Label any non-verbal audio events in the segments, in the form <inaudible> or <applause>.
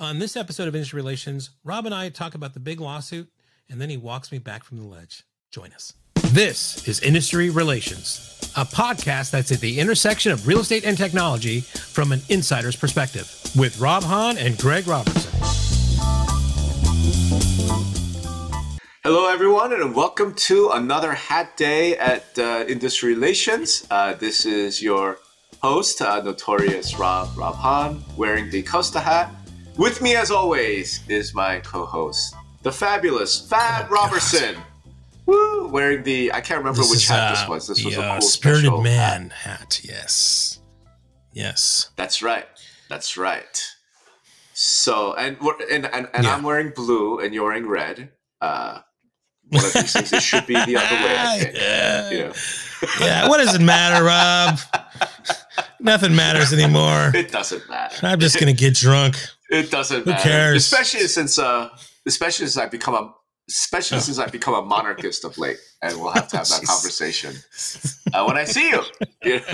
On this episode of Industry Relations, Rob and I talk about the big lawsuit, and then he walks me back from the ledge. Join us. This is Industry Relations, a podcast that's at the intersection of real estate and technology from an insider's perspective with Rob Hahn and Greg Robertson. Hello, everyone, and welcome to another hat day at uh, Industry Relations. Uh, this is your host, uh, Notorious Rob Rob Hahn, wearing the Costa hat. With me, as always, is my co-host, the fabulous Fab Oh, Robertson. Woo! Wearing the I can't remember This which is, hat uh, this was. This the, was a uh, cool Spirited Man hat. hat. Yes. Yes. That's right. That's right. So and we're, and and, and Yeah. I'm wearing blue and you're wearing red. Uh, one of these things. It should be the other way. I <laughs> think. yeah. You know. <laughs> yeah. What does it matter, Rob? <laughs> Nothing matters anymore. It doesn't matter. I'm just going to get drunk. It doesn't Who matter. cares? Especially since uh especially since I've become a especially since I've become a monarchist of late. And we'll have to have that <laughs> conversation uh, when I see you. <laughs>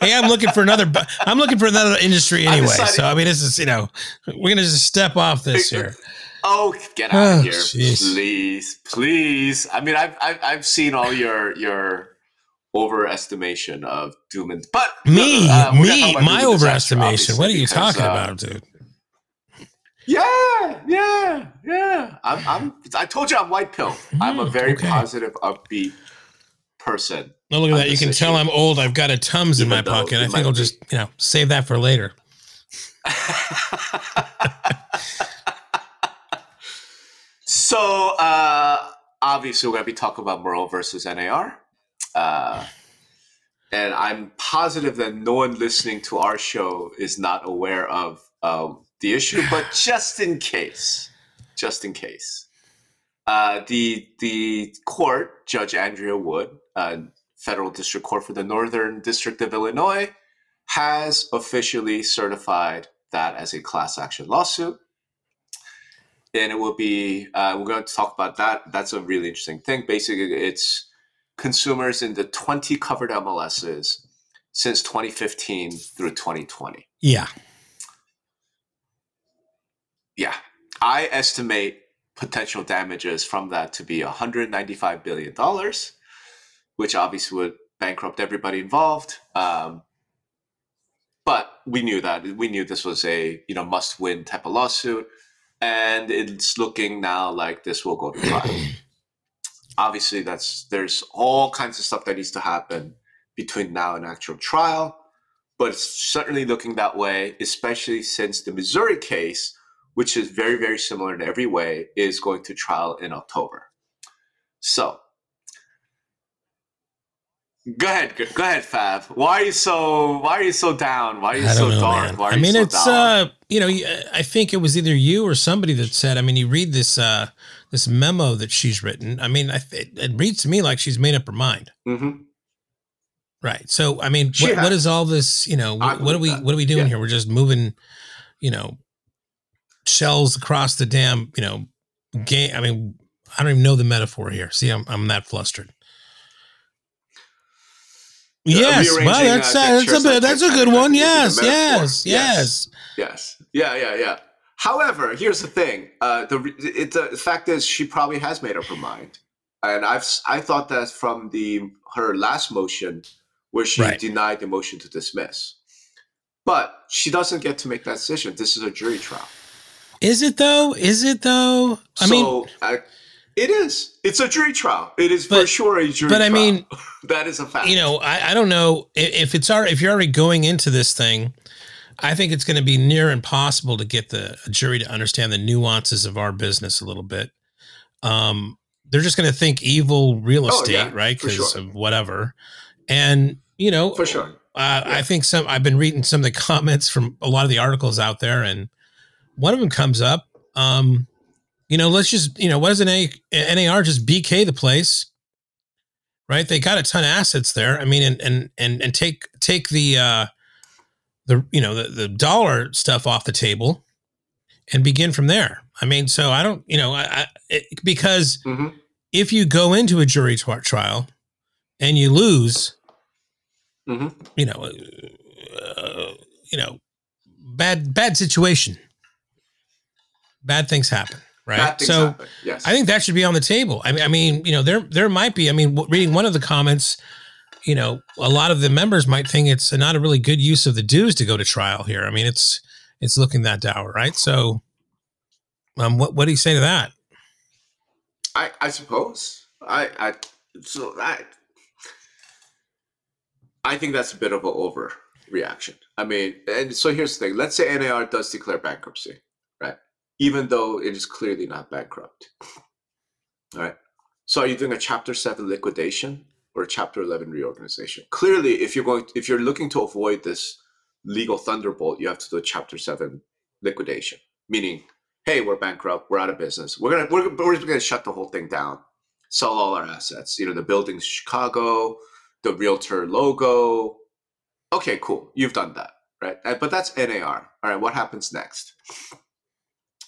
Hey, I'm looking for another. I'm looking for another industry anyway. So I mean, this is you know, we're gonna just step off this here. oh, get out Oh, of here, jeez. please, please. I mean, I've, I've I've seen all your your overestimation of doom and but Me, uh, we're gonna talk me, my Doom overestimation. What are you because, talking uh, about, dude? Yeah, yeah, yeah. I'm, I'm. I told you I'm white pill. I'm a Mm, very okay. positive, upbeat person. Oh, look at that! You can tell. I'm old. I've got a tums in my pocket. I think I'll be- just you know save that for later. <laughs> so, uh, obviously, we're going to be talking about Moehrl versus NAR. Uh, and I'm positive that no one listening to our show is not aware of um, the issue, but <sighs> just in case, just in case, uh, the the court, Judge Andrea Wood, uh, Federal District Court for the Northern District of Illinois, has officially certified that as a class action lawsuit. And it will be, uh, we're going to talk about that. That's a really interesting thing. Basically, it's consumers in the 20 covered MLSs since 2015 through 2020. Yeah, Yeah. I estimate potential damages from that to be $195 billion, which obviously would bankrupt everybody involved. Um, but we knew that. We knew this was a you know must win type of lawsuit. And it's looking now like this will go to trial. <clears throat> obviously that's there's all kinds of stuff that needs to happen between now and actual trial. But it's certainly looking that way, especially since the Missouri case which is very, very similar in every way, is going to trial in October. So, go ahead, go, go ahead, Fab. Why are you so? Why are you so down? Why are you so know, dark? Why are I you mean, so it's down? uh, you know, i think it was either you or somebody that said. I mean, you read this uh this memo that she's written. I mean, I, it, it reads to me like she's made up her mind. Mhm. Right. So, I mean, what, what is all this? You know, what, what are we what are we doing Yeah. here? We're just moving, you know, shells across the damn, you know, game. I mean, I don't even know the metaphor here. See, I'm I'm that flustered. Yes, well, that's uh, that's a pictures, bit, I that's a good one. would be the Yes, yes, Yes. yes. Yes. Yeah, yeah, yeah. However, here's the thing. Uh, the it, the fact is, she probably has made up her mind, and I've I thought that from the her last motion, where she Right. denied the motion to dismiss, but she doesn't get to make that decision. This is a jury trial. Is it though? Is it though? I mean, I, it is. It's a jury trial. It is for sure a jury trial. but I trial. mean, <laughs> that is a fact. you know, I, I don't know if, if it's already, if you're already going into this thing. I think it's going to be near impossible to get the jury to understand the nuances of our business a little bit. Um, they're just going to think evil real Oh, estate, yeah, right? Because sure. of whatever. And you know, for sure. Uh, Yeah. I think some. I've been reading some of the <laughs> comments from a lot of the articles out there, and one of them comes up. Um, you know, let's just you know, what does an A, NAR just BK the place, right? They got a ton of assets there. I mean, and and and and take take the uh, the you know the the dollar stuff off the table, and begin from there. I mean, so I don't you know I, I it, because hmm if you go into a jury tri- trial and you lose, hmm you know, uh, you know, bad bad situation, bad things happen, right? Things so happen. Yes. I think that should be on the table. I mean, I mean, you know, there there might be. I mean, reading one of the comments, you know, a lot of the members might think it's not a really good use of the dues to go to trial here. I mean, it's it's looking that dour, right? So, um, what what do you say to that? I, I suppose. I, I so I I think that's a bit of an overreaction. I mean, and so here's the thing. Let's say NAR does declare bankruptcy, right? Even though it is clearly not bankrupt. All right. So are you doing a chapter seven liquidation or a chapter eleven reorganization? Clearly, if you're going if you're looking to avoid this legal thunderbolt, you have to do a chapter seven liquidation, meaning hey, we're bankrupt, we're out of business. We're gonna we're, we're just gonna shut the whole thing down, sell all our assets. You know, the buildings, Chicago, the realtor logo. Okay, cool, you've done that, right? But that's NAR. All right, what happens next?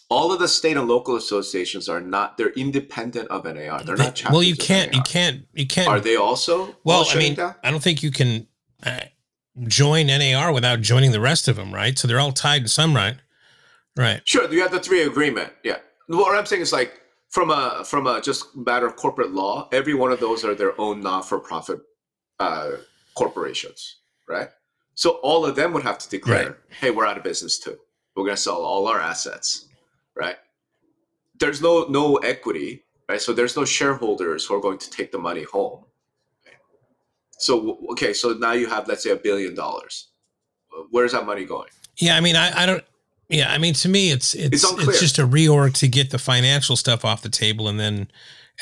All of the state and local associations are not; they're independent of NAR. They're not. well, you can't, you can't, you can't. Are they also? well, I mean, down? I don't think you can uh, join NAR without joining the rest of them, right? So they're all tied in some right, right? Sure, you have the three agreement. Yeah, what I'm saying is like from a from a just matter of corporate law, every one of those are their own not-for-profit uh, corporations, right? So all of them would have to declare, Right. "Hey, we're out of business too. We're going to sell all our assets," right? There's no no equity, right? So there's no shareholders who are going to take the money home. So okay, so now you have let's say a billion dollars. Where's that money going? Yeah, I mean, I, I don't. Yeah, I mean, to me, it's it's It's it's, just a reorg to get the financial stuff off the table, and then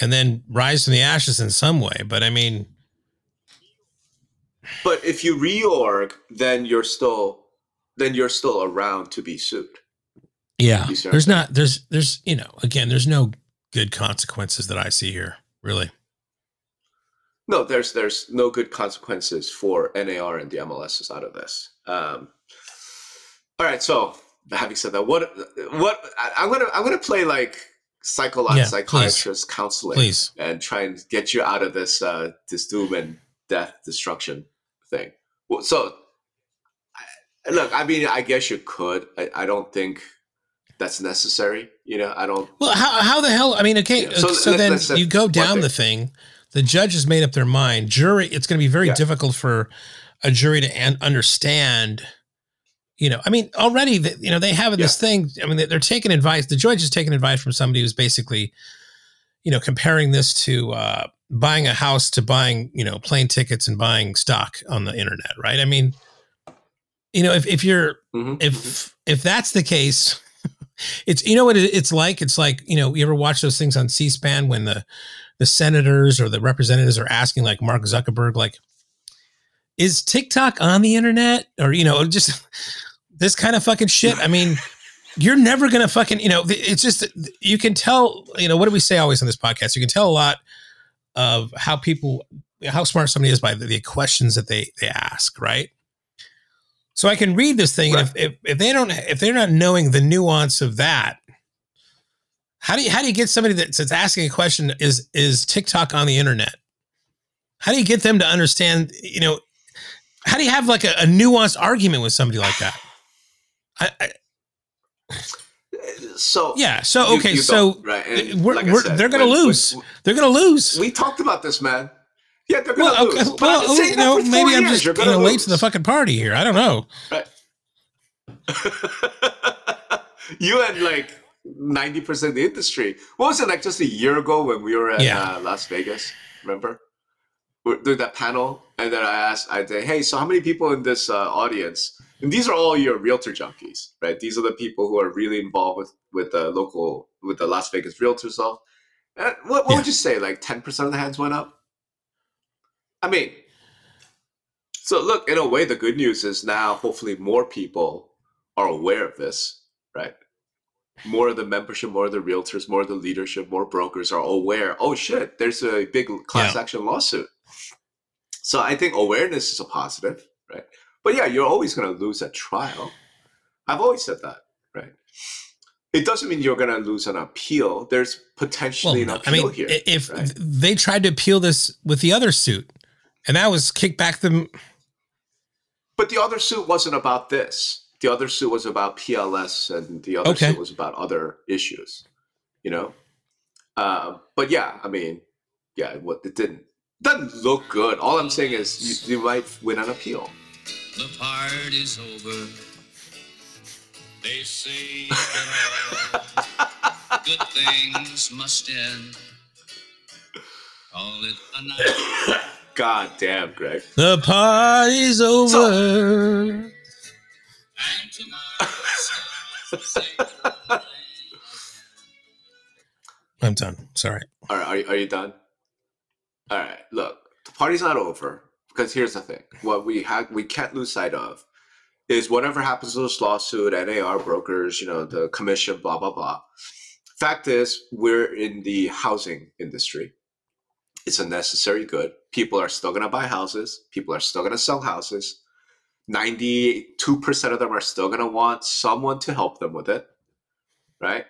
and then rise from the ashes in some way. But I mean, But if you reorg, then you're still then you're still around to be sued. Yeah, You see what there's not there's there's you know again there's no good consequences that I see here really. No, there's there's no good consequences for NAR and the MLSs out of this. Um, all right, so having said that, what what I, I'm gonna I'm gonna play like psychological Yeah, psychiatrist counseling Please, and try and get you out of this uh, this doom and death destruction thing. Well, so look, I mean, I guess you could. I, I don't think that's necessary. You know, I don't. well, how how the hell? I mean, okay, Yeah, so so, then let's you go down thing. the thing. The judge has made up their mind. Jury, it's going to be very Yeah. difficult for a jury to an- understand. You know, I mean, already, the, you know, they have this thing. I mean, they- they're taking advice. The judge is taking advice from somebody who's basically, you know, comparing this to uh, buying a house to buying, you know, plane tickets and buying stock on the internet, right? I mean, you know, if if you're Mhm, mhm. if if that's the case it's you know what it's like? It's like you know you ever watch those things on c-span when the the senators or the representatives are asking like mark zuckerberg like is tiktok on the internet? Or you know just <laughs> this kind of fucking shit. I mean you're never gonna fucking you know it's just you can tell you know what do we say always on this podcast? You can tell a lot of how people how smart somebody is by the, the questions that they they ask right so I can read this thing, and if, if if they don't if they're not knowing the nuance of that, how do you how do you get somebody that's, that's asking a question is is TikTok on the internet? How do you get them to understand? You know, how do you have like a, a nuanced argument with somebody like that? I, I, <sighs> So yeah. So okay. you so right, we're, like we're, said, they're gonna when- lose. they're gonna lose. we talked about this, man. Yeah, they're gonna well, lose. okay, But well, saying you that know, for four maybe I'm just You're gonna know late to the fucking party here. I don't know. Right. <laughs> you and like ninety percent of the industry. What was it like just a year ago when we were at Yeah. uh, Las Vegas? Remember? We're doing that panel, and then I asked, I say, "Hey, so how many people in this uh, audience?" And these are all your realtor junkies, right? These are the people who are really involved with with the local with the Las Vegas realtors. stuff. What, what Yeah. would you say? Like ten percent of the hands went up. I mean, so look, in a way, the good news is now hopefully more people are aware of this, right? More of the membership, more of the realtors, more of the leadership, more brokers are aware. Oh shit, there's a big class Yeah. action lawsuit. So I think awareness is a positive, right? But yeah, you're always going to lose at trial. I've always said that, right? It doesn't mean you're going to lose an appeal. There's potentially an no, appeal I mean, here. if right? they tried to appeal this with the other suit, and that was kick back them. But the other suit wasn't about this. The other suit was about PLS, and the other Okay. suit was about other issues. You know, uh, but yeah, I mean, yeah, what it didn't doesn't look good. All I'm saying is you, you might win an appeal. The party's over. They say <laughs> good things must end. Call it a night. God damn, Greg. The party's over. And tomorrow some say I'm done. Sorry. All right, are you, are you done? All right, look, the party's not over because here's the thing: what we have, we can't lose sight of, is whatever happens to this lawsuit, NAR brokers, you know, the commission, blah blah blah. Fact is, we're in the housing industry. It's a necessary good. People are still going to buy houses. People are still going to sell houses. Ninety-two percent of them are still going to want someone to help them with it, right?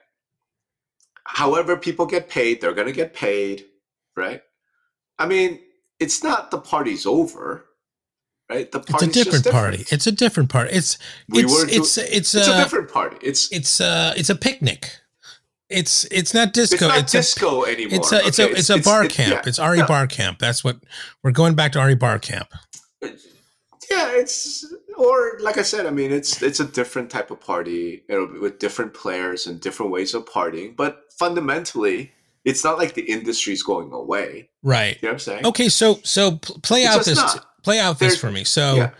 however people get paid, they're going to get paid, right? I mean, it's not the party's over, right? The It's a party's different, party. It's a different party. It's We it's were do- it's it's, It's a uh, different party. It's it's uh it's a picnic. It's it's not it's disco. not It's, a disco anymore. it's a it's okay? a it's a bar camp. yeah. It's Ari No. Bar Camp. That's what we're going back to Ari Bar Camp. Yeah, it's or like I said, I mean, it's it's a different type of party you know, with different players and different ways of partying. But fundamentally, it's not like the industry's going away. Right. You know what I'm saying? Okay. So so play It's out this not. play out this There's- for me. So yeah.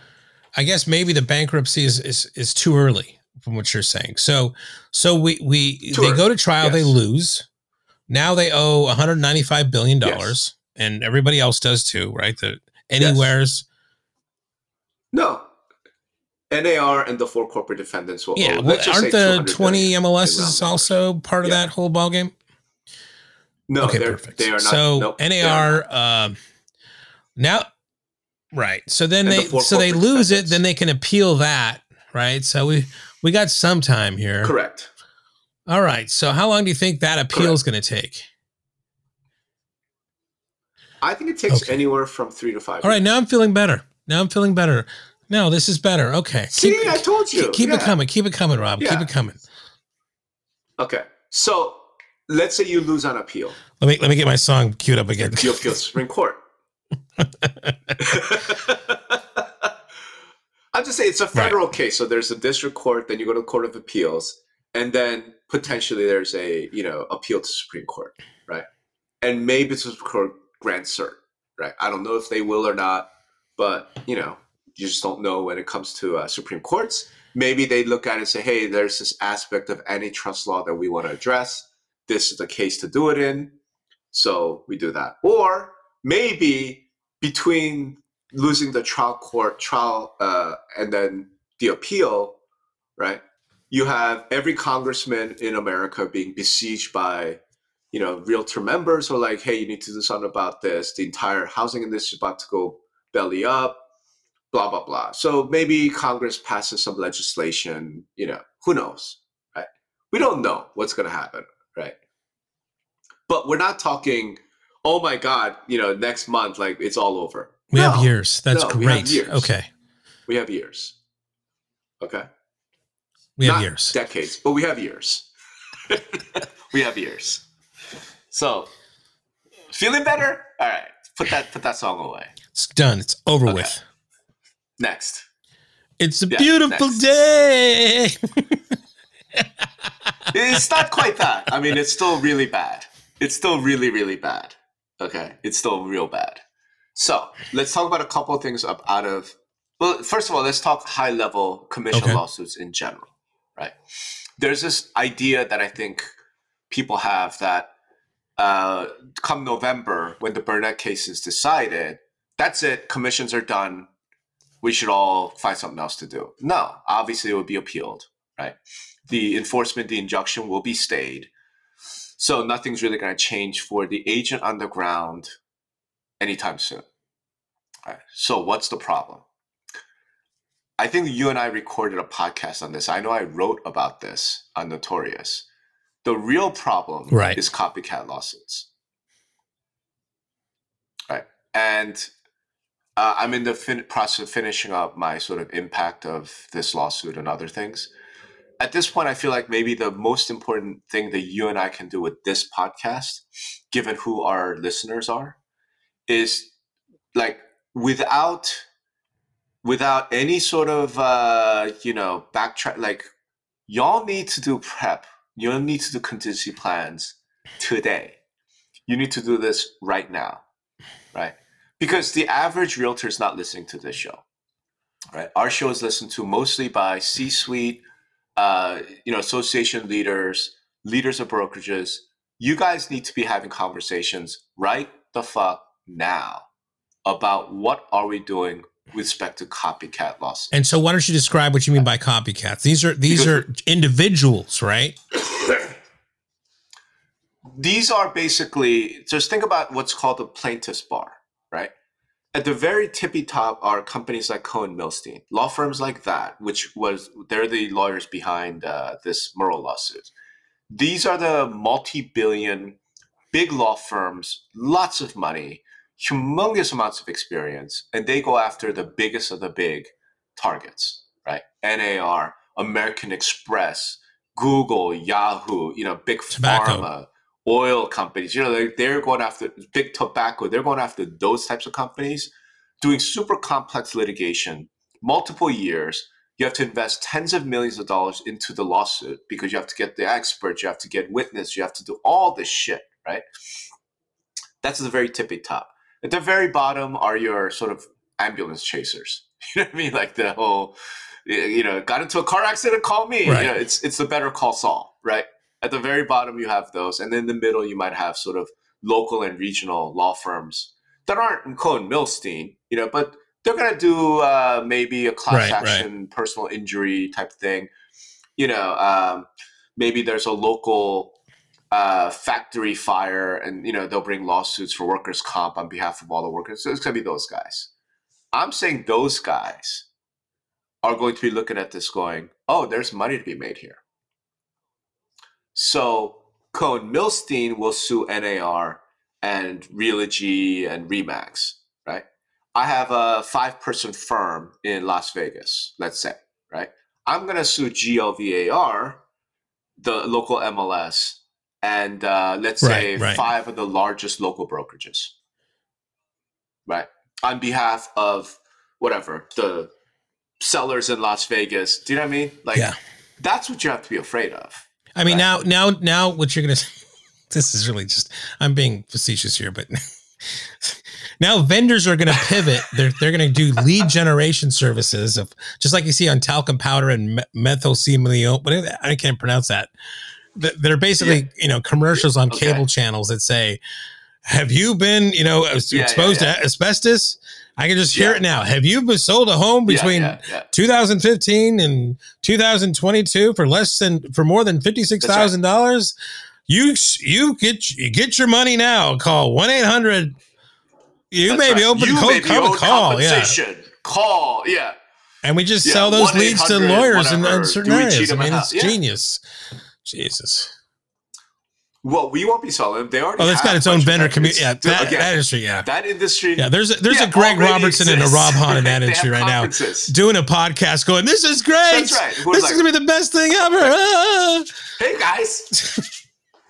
I guess maybe the bankruptcy is is is too early from what you're saying. So so we we they go to trial, they lose. Now they owe 195 billion dollars, and everybody else does too, right? The anywheres. No. NAR and the four corporate defendants will. Yeah, owe, well, aren't the 200 20 billion MLSs also part of Yeah. that whole ballgame? No, okay, they're, perfect. they are not. so nope. NAR, um, now, right? So then And they, four so they lose it, then they can appeal that, right? So we we got some time here. correct. All right. So how long do you think that appeal is going to take? I think it takes Okay. anywhere from three to five. All right. years. Now I'm feeling better. Now I'm feeling better. No, this is better. Okay. See, I told you. keep, keep it coming. Keep it coming, Rob. Keep it coming. Okay, so let's say you lose on appeal. Let me let me get my song queued up again. You appeal to Supreme Court. <laughs> I'm just saying it's a federal case. So there's a district court, then you go to the Court of Appeals, and then potentially there's a you know appeal to Supreme Court, right? And maybe the Supreme Court grants cert, right? I don't know if they will or not, but you know you just don't know when it comes to uh, Supreme Courts. Maybe they look at it and say, hey, there's this aspect of antitrust law that we want to address. This is the case to do it in. So we do that. Or maybe between losing the trial court trial uh, and then the appeal, right? You have every congressman in America being besieged by, you know, realtor members who are like, hey, you need to do something about this. The entire housing industry is about to go belly up, blah, blah, blah. So maybe Congress passes some legislation, you know, who knows, right? We don't know what's going to happen, right? But we're not talking, oh my God, you know, next month, like it's all over. We No, have years. That's no, great. years. Okay. We have years. Okay. We have Not years. Decades, but we have years. <laughs> we have years. So, feeling better? All right. Put that put that song away. It's done. It's over Okay. with. Next. It's a Yeah, beautiful next. day. <laughs> It's not quite that. I mean, it's still really bad. It's still really, really bad. Okay. It's still real bad. So let's talk about a couple of things up out of. Well, first of all, let's talk high level commission Okay. lawsuits in general, right? There's this idea that I think people have that uh, come November, when the Burnett case is decided, that's it. Commissions are done. We should all find something else to do. No, obviously it would be appealed, right? The enforcement, the injunction will be stayed. So nothing's really going to change for the agent on the ground anytime soon. Right. So what's the problem? I think you and I recorded a podcast on this. I know I wrote about this on Notorious. The real problem Right. is copycat lawsuits. Right. And uh, I'm in the fin- process of finishing up my sort of impact of this lawsuit and other things. At this point, I feel like maybe the most important thing that you and I can do with this podcast, given who our listeners are, is like without without any sort of uh, you know backtrack. Like y'all need to do prep. You need to do contingency plans today. You need to do this right now, right? because the average realtor is not listening to this show right our show is listened to mostly by c-suite uh, you know association leaders leaders of brokerages you guys need to be having conversations right the fuck now about what are we doing with respect to copycat lawsuits And so, why don't you describe what you mean by copycats? These are these are individuals, right? these are basically just think about what's called the plaintiff's bar, right? At the very tippy top are companies like Cohen Milstein, law firms like that, which was they're the lawyers behind uh, this Moehrl lawsuit. These are the multi-billion big law firms, lots of money, humongous amounts of experience, and they go after the biggest of the big targets, right? NAR, American Express, Google, Yahoo, you know, big Tobacco. pharma, oil companies. You know, they're, they're going after big tobacco. They're going after those types of companies, doing super complex litigation, multiple years. You have to invest tens of millions of dollars into the lawsuit because you have to get the experts, you have to get witness, you have to do all this shit, right? That's the very tippy top. At the very bottom are your sort of ambulance chasers. <laughs> You know what I mean? Like the whole, you know, got into a car accident, call me. Right. You know, it's it's the better call Saul, right? At the very bottom, you have those, and then in the middle, you might have sort of local and regional law firms that aren't Cohen Milstein, you know, but they're going to do uh, maybe a class Right, right. action, personal injury type thing. You know, um, maybe there's a local uh, factory fire, and you know they'll bring lawsuits for workers' comp on behalf of all the workers. So it's going to be those guys. I'm saying those guys are going to be looking at this, going, "Oh, there's money to be made here." So Cohen Milstein will sue NAR and Realogy and Remax, right? I have a five person firm in Las Vegas, let's say, right? I'm going to sue GLVAR, the local MLS, and uh, let's say Right, right. five of the largest local brokerages, right? On behalf of whatever, the sellers in Las Vegas. Do you know what I mean? Like, Yeah. that's what you have to be afraid of. I mean, Right. now, now, now, what you're gonna? <laughs> This is really just. I'm being facetious here, but <laughs> now vendors are gonna pivot. <laughs> They're they're gonna do lead generation services of just like you see on talcum powder and me- methylcimelione. But I can't pronounce that. Th- They're basically you know commercials on Okay. cable channels that say, "Have you been you know Yeah, yeah, exposed yeah. to asbestos?" I can just hear Yeah. it now. Have you been sold a home between yeah, yeah. 2015 and 2022 for less than for more than fifty six thousand dollars. You you get you get your money now. Call one eight hundred. You That's may be open You to may be call, yeah. Call, yeah. and we just Yeah, sell those leads to lawyers in, in certain areas. I mean, it's Yeah. genius. Jesus. Well, we won't be selling them. They already. Oh, that's got its own vendor community. Yeah, that, again, that industry. Yeah, that industry. yeah. There's a, there's yeah, a Greg Robertson and a. Rob Hahn <laughs> in that industry right now, doing a podcast, going, "This is great. That's right. This was is gonna be the best thing ever." Ah. <laughs> Hey guys,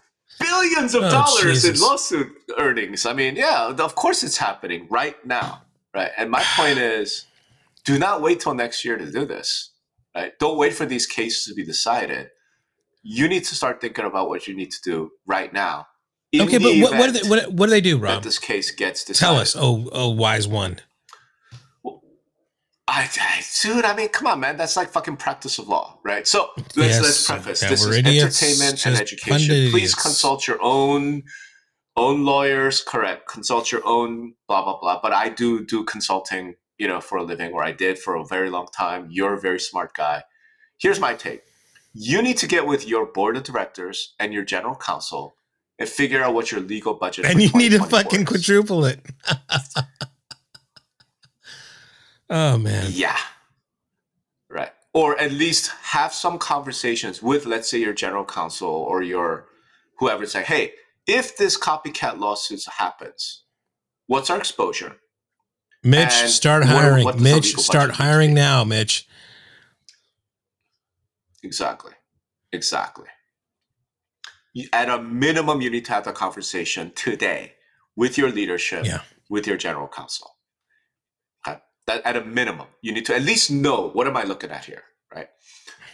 <laughs> billions of Oh, dollars Jesus. in lawsuit earnings. I mean, yeah, of course it's happening right now, right? And my point <sighs> is, do not wait till next year to do this, right? Don't wait for these cases to be decided. You need to start thinking about what you need to do right now. Okay, but what, what do they what, what do they do, that Rob? this case gets decided. Tell us, oh oh wise one. I, I, dude, I mean, come on, man. That's like fucking practice of law, right? So let's Yes. let's preface. Yeah, this is idiots, entertainment and education. Please consult your own own lawyers. Correct. Consult your own blah blah blah. But I do do consulting, you know, for a living, or I did for a very long time. You're a very smart guy. Here's my take. You need to get with your board of directors and your general counsel and figure out what your legal budget. And you need to fucking is. quadruple it. <laughs> oh man. Yeah. Right. Or at least have some conversations with, let's say, your general counsel or your whoever. Say, hey, if this copycat lawsuit happens, what's our exposure? Mitch, And start hiring. what the Mitch, start budget need to hiring now, Mitch. Exactly. Exactly. You- At a minimum, you need to have that conversation today with your leadership, Yeah. with your general counsel. Okay. That at a minimum, you need to at least know what am I looking at here, right?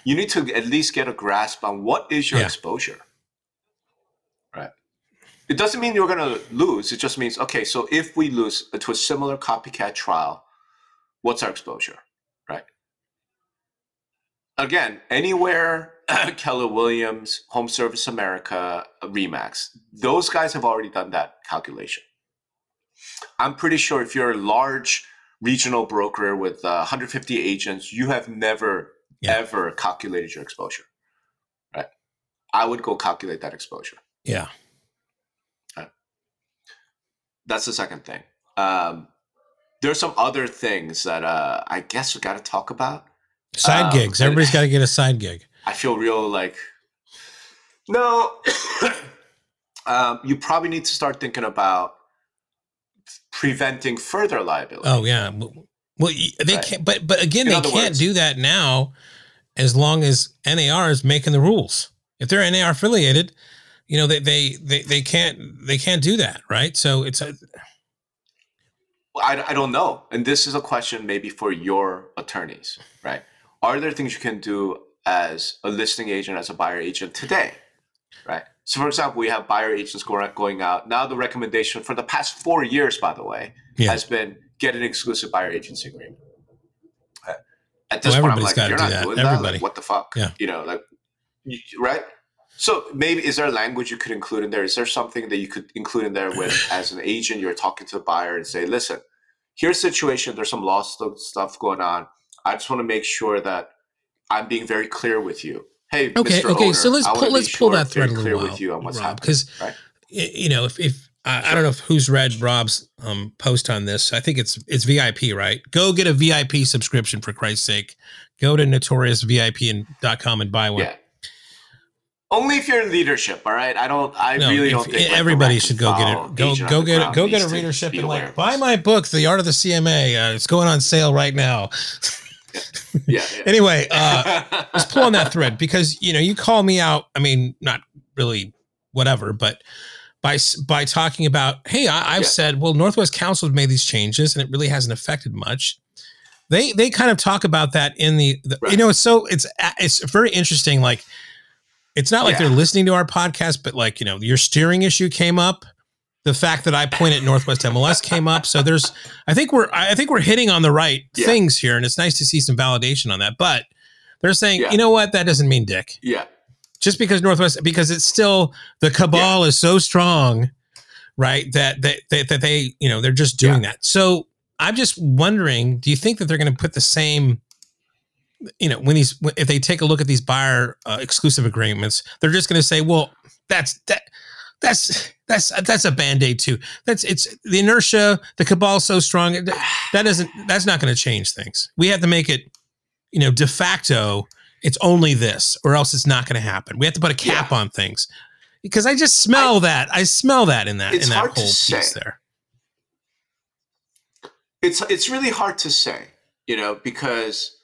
You need to at least get a grasp on what is your Yeah. exposure. Right. It doesn't mean you're gonna lose. It just means, okay, so if we lose to a similar copycat trial, what's our exposure? Right. Again, anywhere <clears throat> Keller Williams, Home Service America, Remax, those guys have already done that calculation. I'm pretty sure if you're a large regional broker with uh, 150 agents, you have never Yeah. ever calculated your exposure. Right. I would go calculate that exposure. Yeah. That's the second thing. Um, there's some other things that uh, I guess we got to talk about. Side Um, gigs. Everybody's got to get a side gig. I feel real like no. <coughs> um, you probably need to start thinking about preventing further liability. Oh yeah. Well, they Right. can't. But but again, In they can't words- do that now, as long as NAR is making the rules. If they're NAR affiliated, you know they they they, they can't they can't do that, right? So it's a, Well, I, I don't know. And this is a question maybe for your attorneys? Are there things you can do as a listing agent, as a buyer agent today, right? So, for example, we have buyer agents going out. Now, the recommendation for the past four years, by the way, Yeah. has been get an exclusive buyer agency agreement. At Well, this point, I'm like, you're do not that. doing that. Like, Everybody. what the fuck? Yeah. You know, like, right? So maybe is there a language you could include in there? Is there something that you could include in there with <laughs> as an agent, you're talking to the buyer and say, listen, here's a situation, there's some law stu- stuff going on. I just want to make sure that I'm being very clear with you. Hey, okay. Mr. Okay. Owner, so let's pull let's pull that thread a little clear while, with you on what's Rob, happening. because right? you know if if I, I don't know if who's read Rob's um, post on this. I think it's it's VIP, right? Go get a VIP subscription for Christ's sake. Go to notoriousvip.com and buy one. Yeah. Only if you're in leadership, all right. I don't. I No, really if- don't think everybody should go get it. Go go get it. Go get a readership and like buy my book, The Art of the CMA. Uh, it's going on sale right now. <laughs> Yeah. yeah. anyway, uh, <laughs> let's pull on that thread because you know you call me out. I mean, not really, whatever, but by by talking about, hey, I, I've Yeah. said, well, Northwest Council made these changes and it really hasn't affected much. They they kind of talk about that in the, the you know it's so it's it's very interesting. Like it's not like Yeah. they're listening to our podcast, but like you know your steering issue came up. The fact that I point at Northwest MLS came up. So there's I think we're I think we're hitting on the right Yeah. things here, and it's nice to see some validation on that. But they're saying, Yeah. you know what, that doesn't mean dick. yeah. Just because Northwest, because it's still the cabal is so strong, right? That that that, that they you know they're just doing that. So I'm just wondering, do you think that they're going to put the same? You know, when these if they take a look at these buyer uh, exclusive agreements, they're just going to say, well, that's that. That's that's that's a band aid too. That's it's the inertia. The cabal's so strong. That doesn't. That's not going to change things. We have to make it, you know, de facto. It's only this, or else it's not going to happen. We have to put a cap on things because I just smell that. I smell that in that in that whole piece say. there. it's it's really hard to say, you know, because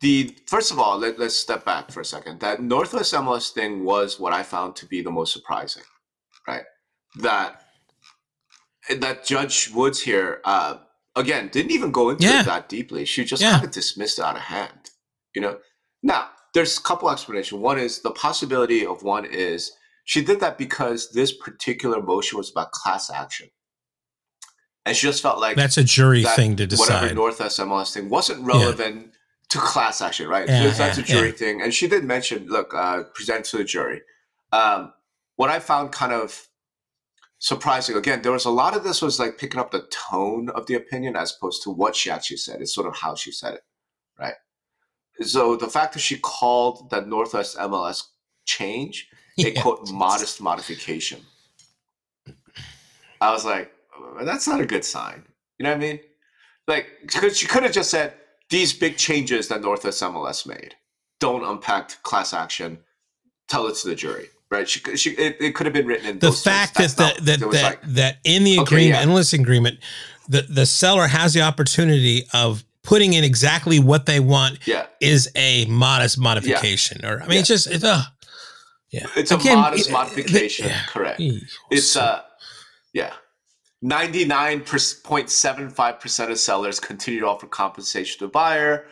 the first of all, let, let's step back for a second. That Northwest MLS thing was what I found to be the most surprising? That that Judge Woods here, uh, again, didn't even go into Yeah. it that deeply. She just Yeah. kind of dismissed it out of hand, you know. Now, there's a couple explanations. One is the possibility of one is she did that because this particular motion was about class action, and she just felt like That's a jury that thing to whatever decide. Northwest MLS thing wasn't relevant to class action, right? Yeah, Because that's yeah, a jury thing. And she did mention, look, uh, present to the jury. Um, what I found kind of surprising, again, there was a lot of this was like picking up the tone of the opinion as opposed to what she actually said. It's sort of how she said it, right? So the fact that she called that Northwest MLS change a Yeah. quote modest modification. I was like, "Uh, that's not a good sign. You know what I mean? Like, because she could have just said these big changes that Northwest MLS made. Don't unpack class action. Tell it to the jury. Right? She, she it, it could have been written in the fact that the, not- that that, like- that in the Okay, agreement, yeah. in the listing agreement, the the seller has the opportunity of putting in exactly what they want yeah, is a modest modification, or I mean, it's just it's uh, yeah, it's Again, a modest it- modification. yeah. Correct. It's a uh, yeah, ninety nine point seven five percent of sellers continue to offer compensation to the buyer,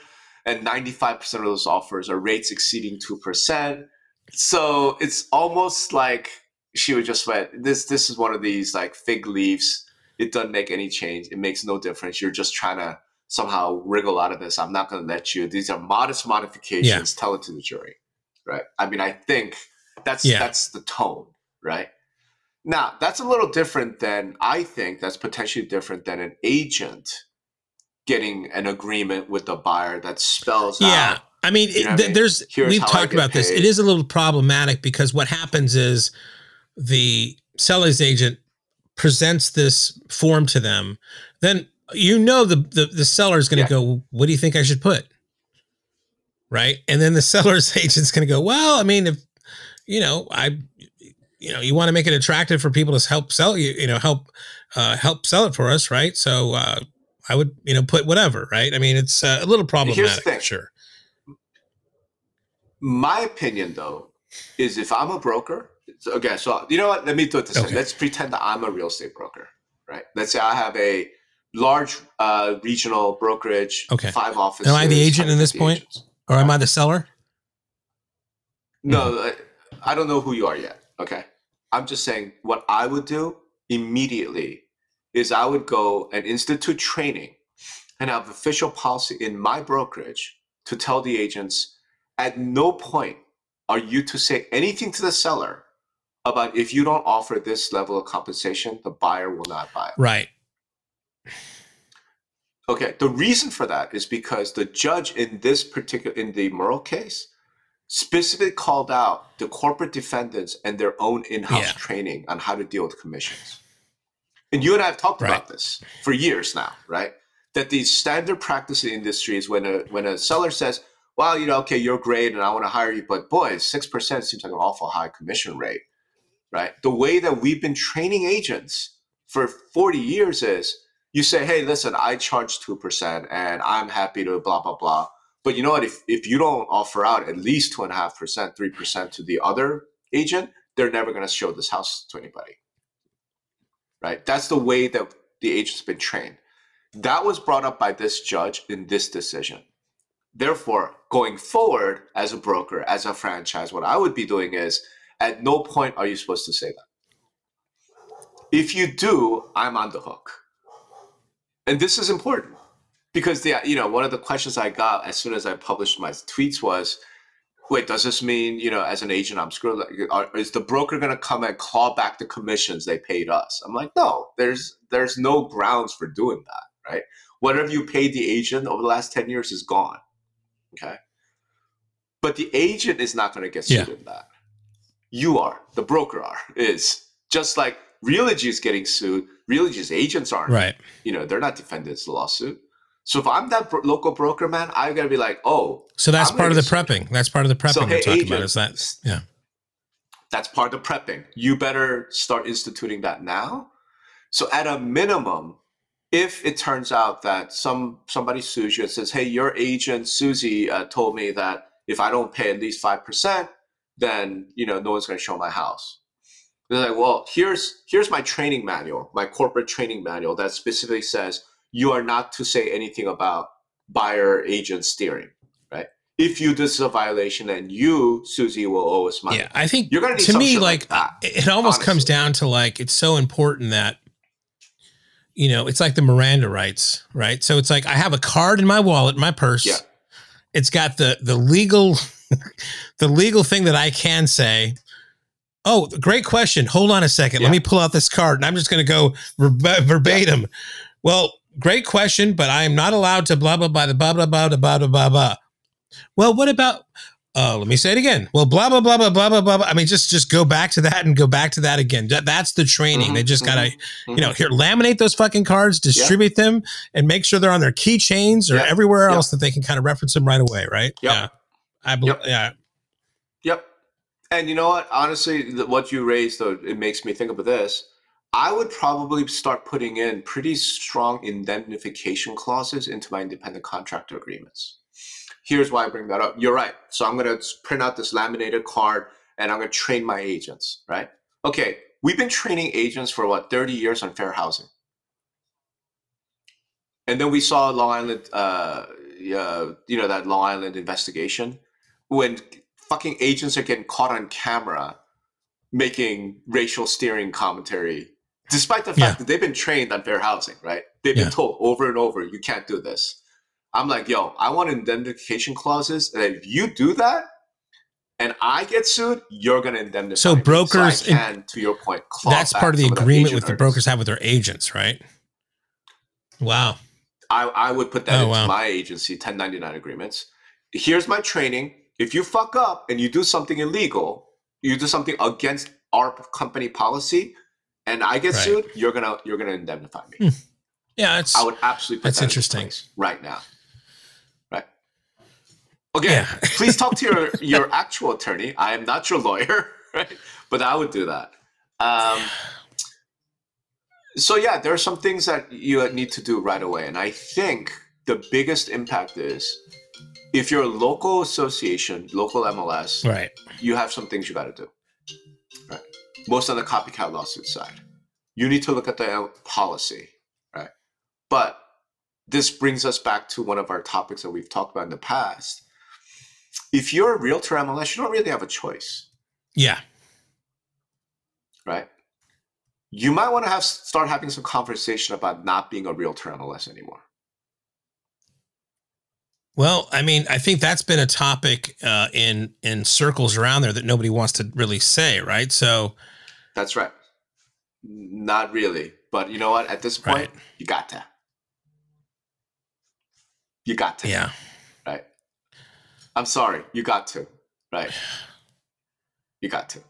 and ninety five percent of those offers are rates exceeding two percent. So it's almost like she would just went. This this is one of these like fig leaves. It doesn't make any change. It makes no difference. You're just trying to somehow wriggle out of this. I'm not going to let you. These are modest modifications. Tell it to the jury, right? I mean, I think that's Yeah. that's the tone, right? Now, that's a little different than I think that's potentially different than an agent getting an agreement with the buyer that spells yeah. out. I mean, You know it, I th- mean? there's Here's we've talked about this. It is a little problematic because what happens is the seller's agent presents this form to them, then you know the the, the seller is going to Yeah. go, "What do you think I should put?" Right, and then the <laughs> seller's agent's going to go, "Well, I mean, if you know, I, you know, you want to make it attractive for people to help sell you, you know, help uh, help sell it for us, right? So uh, I would, you know, put whatever, right? I mean, it's uh, a little problematic, thing. sure. My opinion, though, is if I'm a broker, so- okay, so you know what? Let me do it this way. Let's pretend that I'm a real estate broker, right? Let's say I have a large uh, regional brokerage, Okay. five offices. Am I the agent in this point? agents. Or am I the seller? No, I- I don't know who you are yet. Okay. I'm just saying what I would do immediately is I would go and institute training and have official policy in my brokerage to tell the agents at no point are you to say anything to the seller about if you don't offer this level of compensation, the buyer will not buy it. Right. Okay, the reason for that is because the judge in this particular in the Moehrl case specifically called out the corporate defendants and their own in-house Yeah. training on how to deal with commissions. And you and I have talked Right. about this for years now, right? That the standard practice in the industry is when a when a seller says, "Well, you know, okay, you're great, and I want to hire you, but boy, six percent seems like an awful high commission rate." Right? The way that we've been training agents for 40 years is you say, hey, listen, I charge 2% and I'm happy to blah, blah, blah. But you know what? If, if you don't offer out at least 2.5%, 3% to the other agent, they're never going to show this house to anybody. Right? That's the way that the agent's been trained. That was brought up by this judge in this decision. Therefore, going forward as a broker, as a franchise, what I would be doing is at no point are you supposed to say that. If you do, I'm on the hook. And this is important because the you know one of the questions I got as soon as I published my tweets was, wait, does this mean you know as an agent I'm screwed? Is the broker going to come and claw back the commissions they paid us? I'm like, no, there's there's no grounds for doing that, right? Whatever you paid the agent over the last ten years is gone, okay. But the agent is not going to get sued Yeah. in that. You are the broker are is just like Realogy is getting sued. Realogy's agents aren't Right. you know, they're not defendants the lawsuit. So if I'm that bro- local broker, man, I gotta be like, oh, So that's I'm part of the get prepping. That's part of the prepping So, we're hey, talking about. Is that yeah. that's part of the prepping. You better start instituting that now. So at a minimum, if it turns out that some somebody sues you and says, "Hey, your agent Susie uh, told me that if I don't pay at least five percent, then you know no one's going to show my house." They're like, "Well, here's here's my training manual, my corporate training manual that specifically says you are not to say anything about buyer agent steering, right? If you this is a violation, then you Susie will owe us money." Yeah, I think You're gonna need to me like, like that, it it almost comes down to like it's so important that you know it's like the Miranda rights, right? So it's like I have a card in my wallet, my purse. Yeah. It's got the the legal <laughs> the legal thing that I can say. Oh, great question. Hold on a second. Let me pull out this card, and I'm just going to go verb- verbatim. Well, great question, but I am not allowed to blah blah blah blah blah blah blah blah blah blah. blah. Well, what about? Uh, let me say it again. Well, blah blah blah blah blah blah blah. I mean, just just go back to that and go back to that again. That, that's the training. Mhm, They just gotta, mhm, you know, here laminate those fucking cards, distribute them, and make sure they're on their keychains or Yeah. everywhere else that they can kind of reference them right away. Right? Yep. Yeah. I believe. Yep. Yeah. Yep. And you know what? Honestly, the, what you raised, though, it makes me think about this. I would probably start putting in pretty strong indemnification clauses into my independent contractor agreements. Here's why I bring that up. You're right. So I'm going to print out this laminated card and I'm going to train my agents, right? Okay, we've been training agents for what, 30 years on fair housing. And then we saw Long Island, uh, uh, you know, that Long Island investigation when fucking agents are getting caught on camera making racial steering commentary, despite the fact Yeah. that they've been trained on fair housing, right? They've Yeah. been told over and over, you can't do this. I'm like, yo, I want indemnification clauses. that if you do that and I get sued, you're going to indemnify. Me. So me. brokers- I can, to your point, That's part of the agreement with the brokers have with their agents, right? Wow. I, I would put that Oh, into wow. my agency 1099 agreements. Here's my training. If you fuck up and you do something illegal, you do something against our company policy, and I get Right. sued, you're gonna you're gonna indemnify me. Hmm. Yeah, it's I would absolutely put That's interesting. right now. Okay. Yeah. <laughs> please talk to your your actual attorney. I am not your lawyer, <laughs> right? But I would do that. Um, so yeah, there are some things that you need to do right away, and I think the biggest impact is if you're a local association, local MLS, right. you have some things you got to do. Right. Most on the copycat lawsuit side, you need to look at the policy, right? But this brings us back to one of our topics that we've talked about in the past. If you're a realtor MLS, you don't really have a choice, Yeah. right? You might want to have start having some conversation about not being a realtor MLS anymore. Well, I mean, I think that's been a topic uh, in in circles around there that nobody wants to really say, right? So, That's right. Not really, but you know what? At this point, Right. you got to. You got to. yeah? I'm sorry, you got to, right? You got to.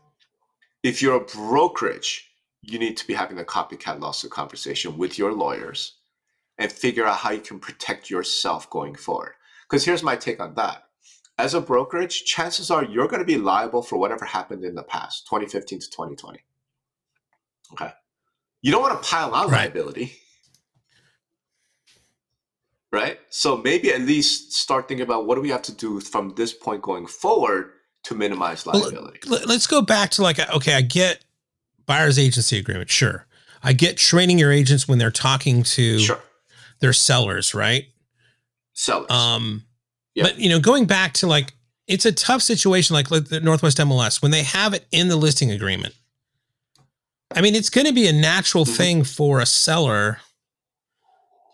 If you're a brokerage, you need to be having a copycat lawsuit conversation with your lawyers and figure out how you can protect yourself going forward. Because here's my take on that. As a brokerage, chances are you're going to be liable for whatever happened in the past, 2015 to 2020. Okay. You don't want to pile on Right. liability right? So maybe at least start thinking about what do we have to do from this point going forward to minimize liability. Let- let's go back to like, okay, I get buyer's agency agreement, sure. I get training your agents when they're talking to sure, their sellers, right? sellers. Um, Yeah. but you know, going back to like, it's a tough situation, like like the Northwest MLS when they have it in the listing agreement. I mean, it's going to be a natural Mhm. thing for a seller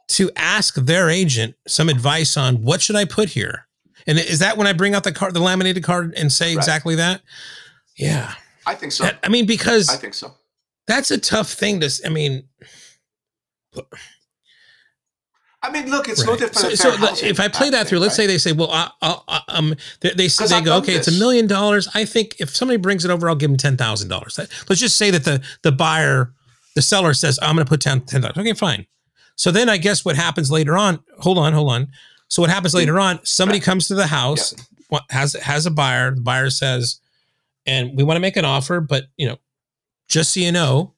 to ask their agent some advice on what should I put here. And is that when I bring out the card, the laminated card, and say Right. exactly that? Yeah, I think so. That- I mean, because I think so. that's a tough thing to. I mean, I mean, look, it's no Right. different. So, so fair the- housing if I play that through, let's say they say, well, I, I, I, um, they they, they go, okay, it's a million dollars. I think if somebody brings it over, I'll give them ten thousand dollars. Let's just say that the the buyer, the seller says, I'm going to put ten ten dollars. Okay, fine. So then I guess what happens later on? Hold on, hold on. So what happens later on? Somebody comes to the house, what, has has a buyer. The buyer says, and we want to make an offer, but you know, just so you know,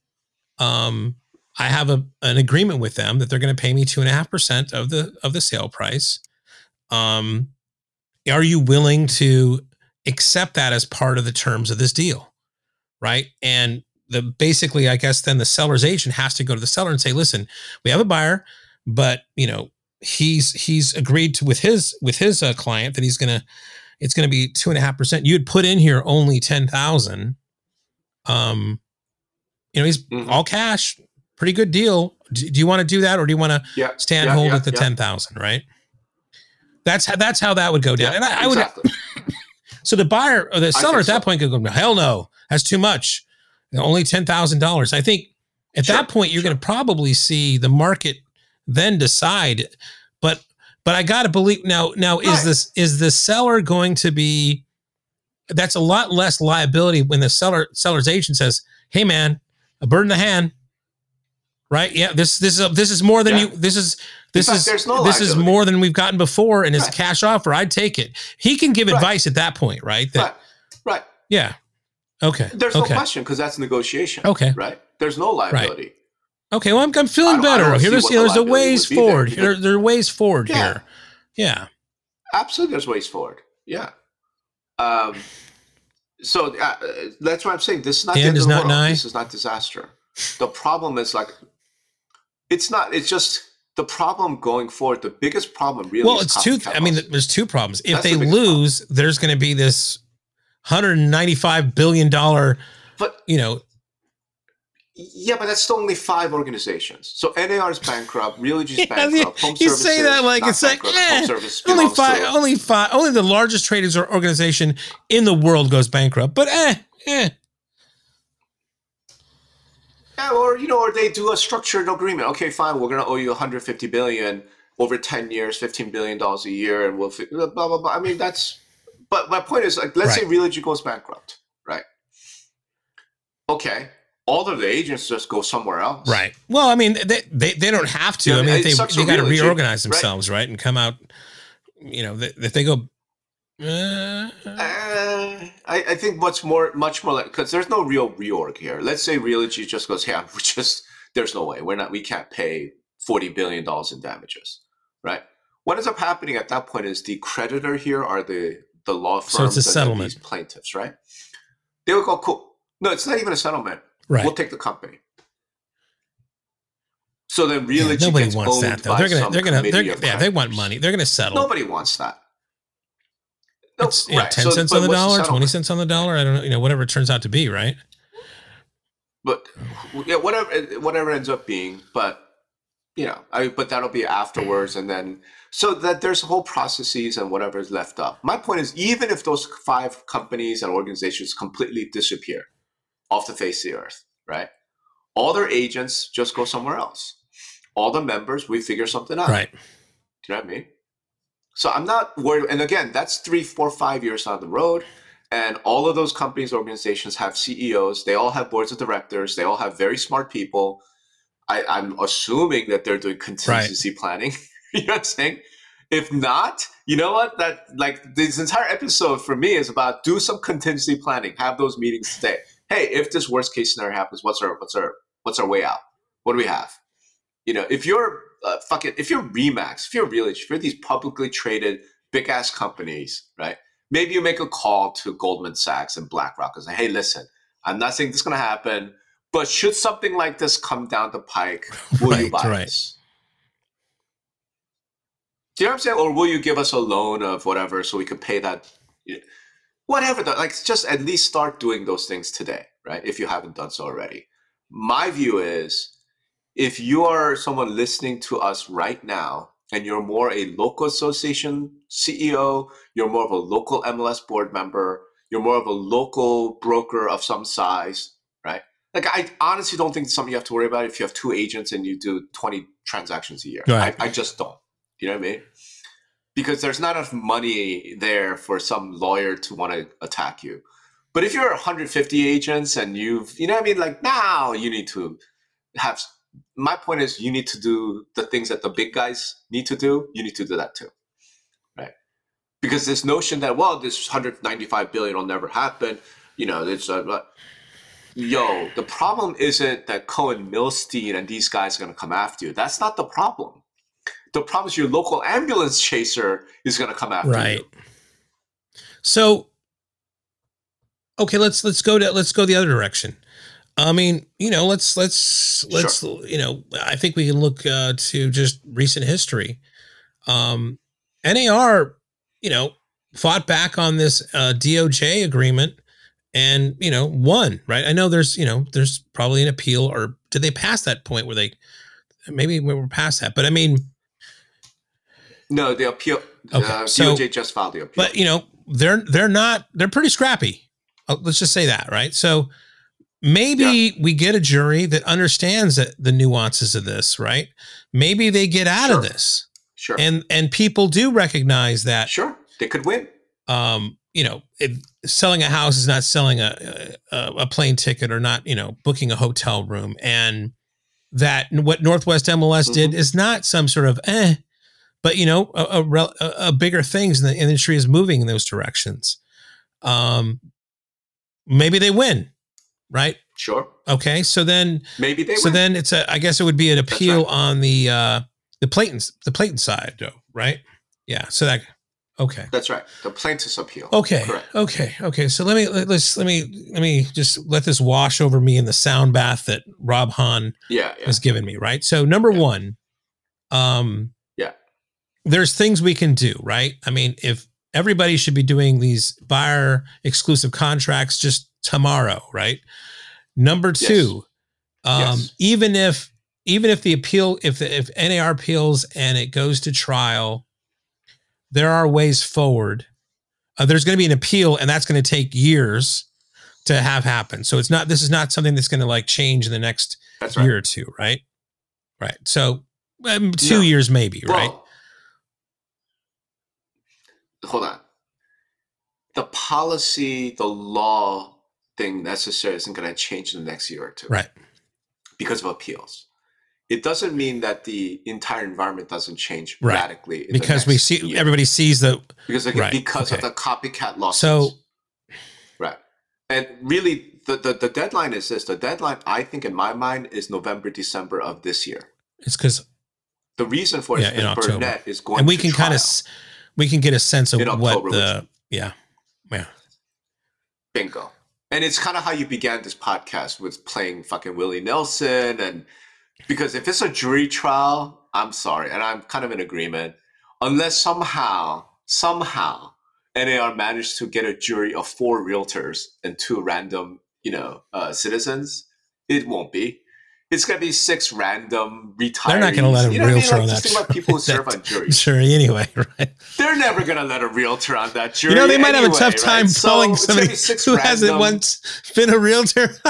um, I have a an agreement with them that they're going to pay me two and a half percent of the of the sale price. Um, are you willing to accept that as part of the terms of this deal, right? And the basically, I guess then the seller's agent has to go to the seller and say, "Listen, we have a buyer, but you know he's he's agreed to with his with his uh, client that he's gonna it's gonna be two and a half percent. You'd put in here only ten thousand. Um, you know he's Mhm. all cash, pretty good deal. Do, do you want to do that, or do you want to Yeah, stand yeah, hold yeah, at the ten thousand? Right. That's how that's how that would go down. And I, I would <laughs> so the buyer or the seller at that so. point could go, hell no, that's too much. Only ten thousand dollars. I think at Sure, that point you're sure. going to probably see the market then decide. But but I got to believe now. Now is this is the seller going to be? That's a lot less liability when the seller seller's agent says, "Hey man, a bird in the hand." Right? Yeah. This this is this is more than Yeah. you. This is this fact, is no this is more than we've gotten before, and it's a cash offer. I'd take it. He can give Right. advice at that point, right? That right, right. yeah. Okay. There's okay. no question because that's negotiation. Okay. Right. There's no liability. Okay. Well, I'm, I'm feeling better. don't Here's, what you know, the there's a ways would be there, forward. There, <laughs> there are ways forward Yeah. here. Yeah. Absolutely, there's ways forward. Yeah. Um. So uh, uh, that's why I'm saying this is not The the end end is of the not world. nigh. This is not disaster. The problem is like, it's not. It's just the problem going forward. The biggest problem really. Well, it's two. I mean, there's two problems. If That's they the biggest problem. lose, there's going to be this 195 billion dollar. But- you know, yeah, but that's still only five organizations. So NAR is bankrupt. Realogy's <laughs> Yeah, bankrupt. Home you say that like it's like, eh, only five, only five, only the largest traders or organization in the world goes bankrupt. But eh, eh. Yeah, or you know, or they do a structured agreement. Okay, fine, we're gonna owe you 150 billion over 10 years, 15 billion dollars a year, and we'll blah blah blah. I mean, that's. But my point is, like, let's say Realogy goes bankrupt, right? Okay, all of the agents just go somewhere else, Right. Well, I mean, they they, they don't have to. Yeah, I mean, if they they got to reorganize themselves, right. and come out. You know, that if they go. Uh, Uh, I, I think much more, much more like because there's no real reorg here. Let's say Realogy just goes, yeah, we just there's no way we're not, we can't pay 40 billion dollars in damages, right? What ends up happening at that point is the creditor here are the the law firms So it's a settlement. these plaintiffs, right? They will go, cool. No, it's not even a settlement. right. We'll take the company. So then Yeah, nobody wants that though. They're gonna they're gonna they're, yeah they want money. They're gonna settle. Nobody wants that. No, It's know, right. ten So- cents on the dollar, twenty cents on the dollar. I don't know. You know, whatever it turns out to be, right? but yeah, whatever whatever ends up being, but you know, I but that'll be afterwards, and then so that there's whole processes and whatever is left up. My point is, even if those five companies and organizations completely disappear off the face of the earth, right? All their agents just go somewhere else. All the members, we figure something out. Right. Do you know what I mean? So I'm not worried. And again, that's three, four, five years down the road. And all of those companies, organizations have CEOs. They all have boards of directors. They all have very smart people. I, I'm assuming that they're doing contingency planning. <laughs> <laughs> you know what I'm saying? If not, you know what? That like this entire episode for me is about do some contingency planning. Have those meetings today. Hey, if this worst case scenario happens, what's our what's our what's our way out? What do we have? You know, if you're uh, fucking if you're Remax, if you're Realogy, if you're these publicly traded big ass companies, right? Maybe you make a call to Goldman Sachs and BlackRock and say, "Hey, listen, I'm not saying this is going to happen, but should something like this come down the pike, <laughs> will you buy right. this?" Do you know what I'm saying? Or will you give us a loan of whatever so we could pay that? Whatever. The, like, just at least start doing those things today, right? If you haven't done so already. My view is if you are someone listening to us right now and you're more a local association CEO, you're more of a local MLS board member, you're more of a local broker of some size, right? Like I honestly don't think it's something you have to worry about if you have two agents and you do 20 transactions a year. Right. I, I just don't. You know what I mean? Because there's not enough money there for some lawyer to want to attack you. But if you're 150 agents and you've, you know I mean? Like now you need to have my point is you need to do the things that the big guys need to do you need to do that too right because this notion that well this 195 billion will never happen you know it's uh, yo the problem isn't that cohen milstein and these guys are going to come after you that's not the problem the problem is your local ambulance chaser is going to come after Right. you So okay, let's let's go to let's go the other direction. I mean, you know, let's let's let's you know, I think we can look uh, to just recent history. Um, NAR, you know, fought back on this uh, DOJ agreement and you know won. Right? I know there's you know there's probably an appeal, or did they pass that point where they maybe we were past that? But I mean, no the appeal Okay, uh, so- DOJ just filed the appeal. but you know they're they're not they're pretty scrappy. Uh, let's just say that right? So maybe we get a jury that understands that the nuances of this right? Maybe they get out of this. Sure. And and people do recognize that sure they could win. um you know selling a house is not selling a, a a plane ticket or not you know booking a hotel room. And that what northwest mls did Mhm. is not some sort of eh but you know a, a, a, bigger things in the industry is moving in those directions um maybe they win, right? Sure. Okay, so then Maybe they so win. then it's a I guess it would be an appeal right. on the uh the Platon the Platon side, though, right? Yeah. So that okay. That's right. The plaintiff's appeal. Okay. Correct. Okay. Okay. So let me let, let's let me let me just let this wash over me in the sound bath that Rob Hahn Yeah. Yeah. has given me, right? So number Yeah. one, um. There's things we can do, right? I mean, if everybody should be doing these buyer exclusive contracts just tomorrow, right? Number Yes. two, um, Yes. even if even if the appeal, if the, if NAR appeals and it goes to trial, there are ways forward. Uh, there's going to be an appeal, and that's going to take years to have happen. So it's not. This is not something that's going to like change in the next right. year or two, right? Right. So um, two No. years maybe, right? Hold on. The policy, the law thing necessary isn't going to change in the next year or two. Right. Because of appeals. It doesn't mean that the entire environment doesn't change Right. radically. Because we see year. everybody sees the because again, Right, because okay. of the copycat lawsuits. So- right, and really, the, the the deadline is this. The deadline, I think, in my mind, is November, December of this year. it's because The reason for it Yeah, is. Burnett is going, and we to can kind of we can get a sense of what October, the yeah yeah bingo. And it's kind of how you began this podcast with playing fucking Willie Nelson, and because if it's a jury trial, I'm sorry, and I'm kind of in agreement. Unless somehow, somehow, NAR managed to get a jury of four realtors and two random, you know, uh, citizens, it won't be. It's gonna be six random retirees. They're not gonna let a you know what I mean? realtor Like, on that think about people <laughs> who jury. serve on juries. sure anyway <laughs> right They're never gonna let a realtor on that jury. you know they might have a tough time So pulling gonna somebody who hasn't once been a realtor <laughs>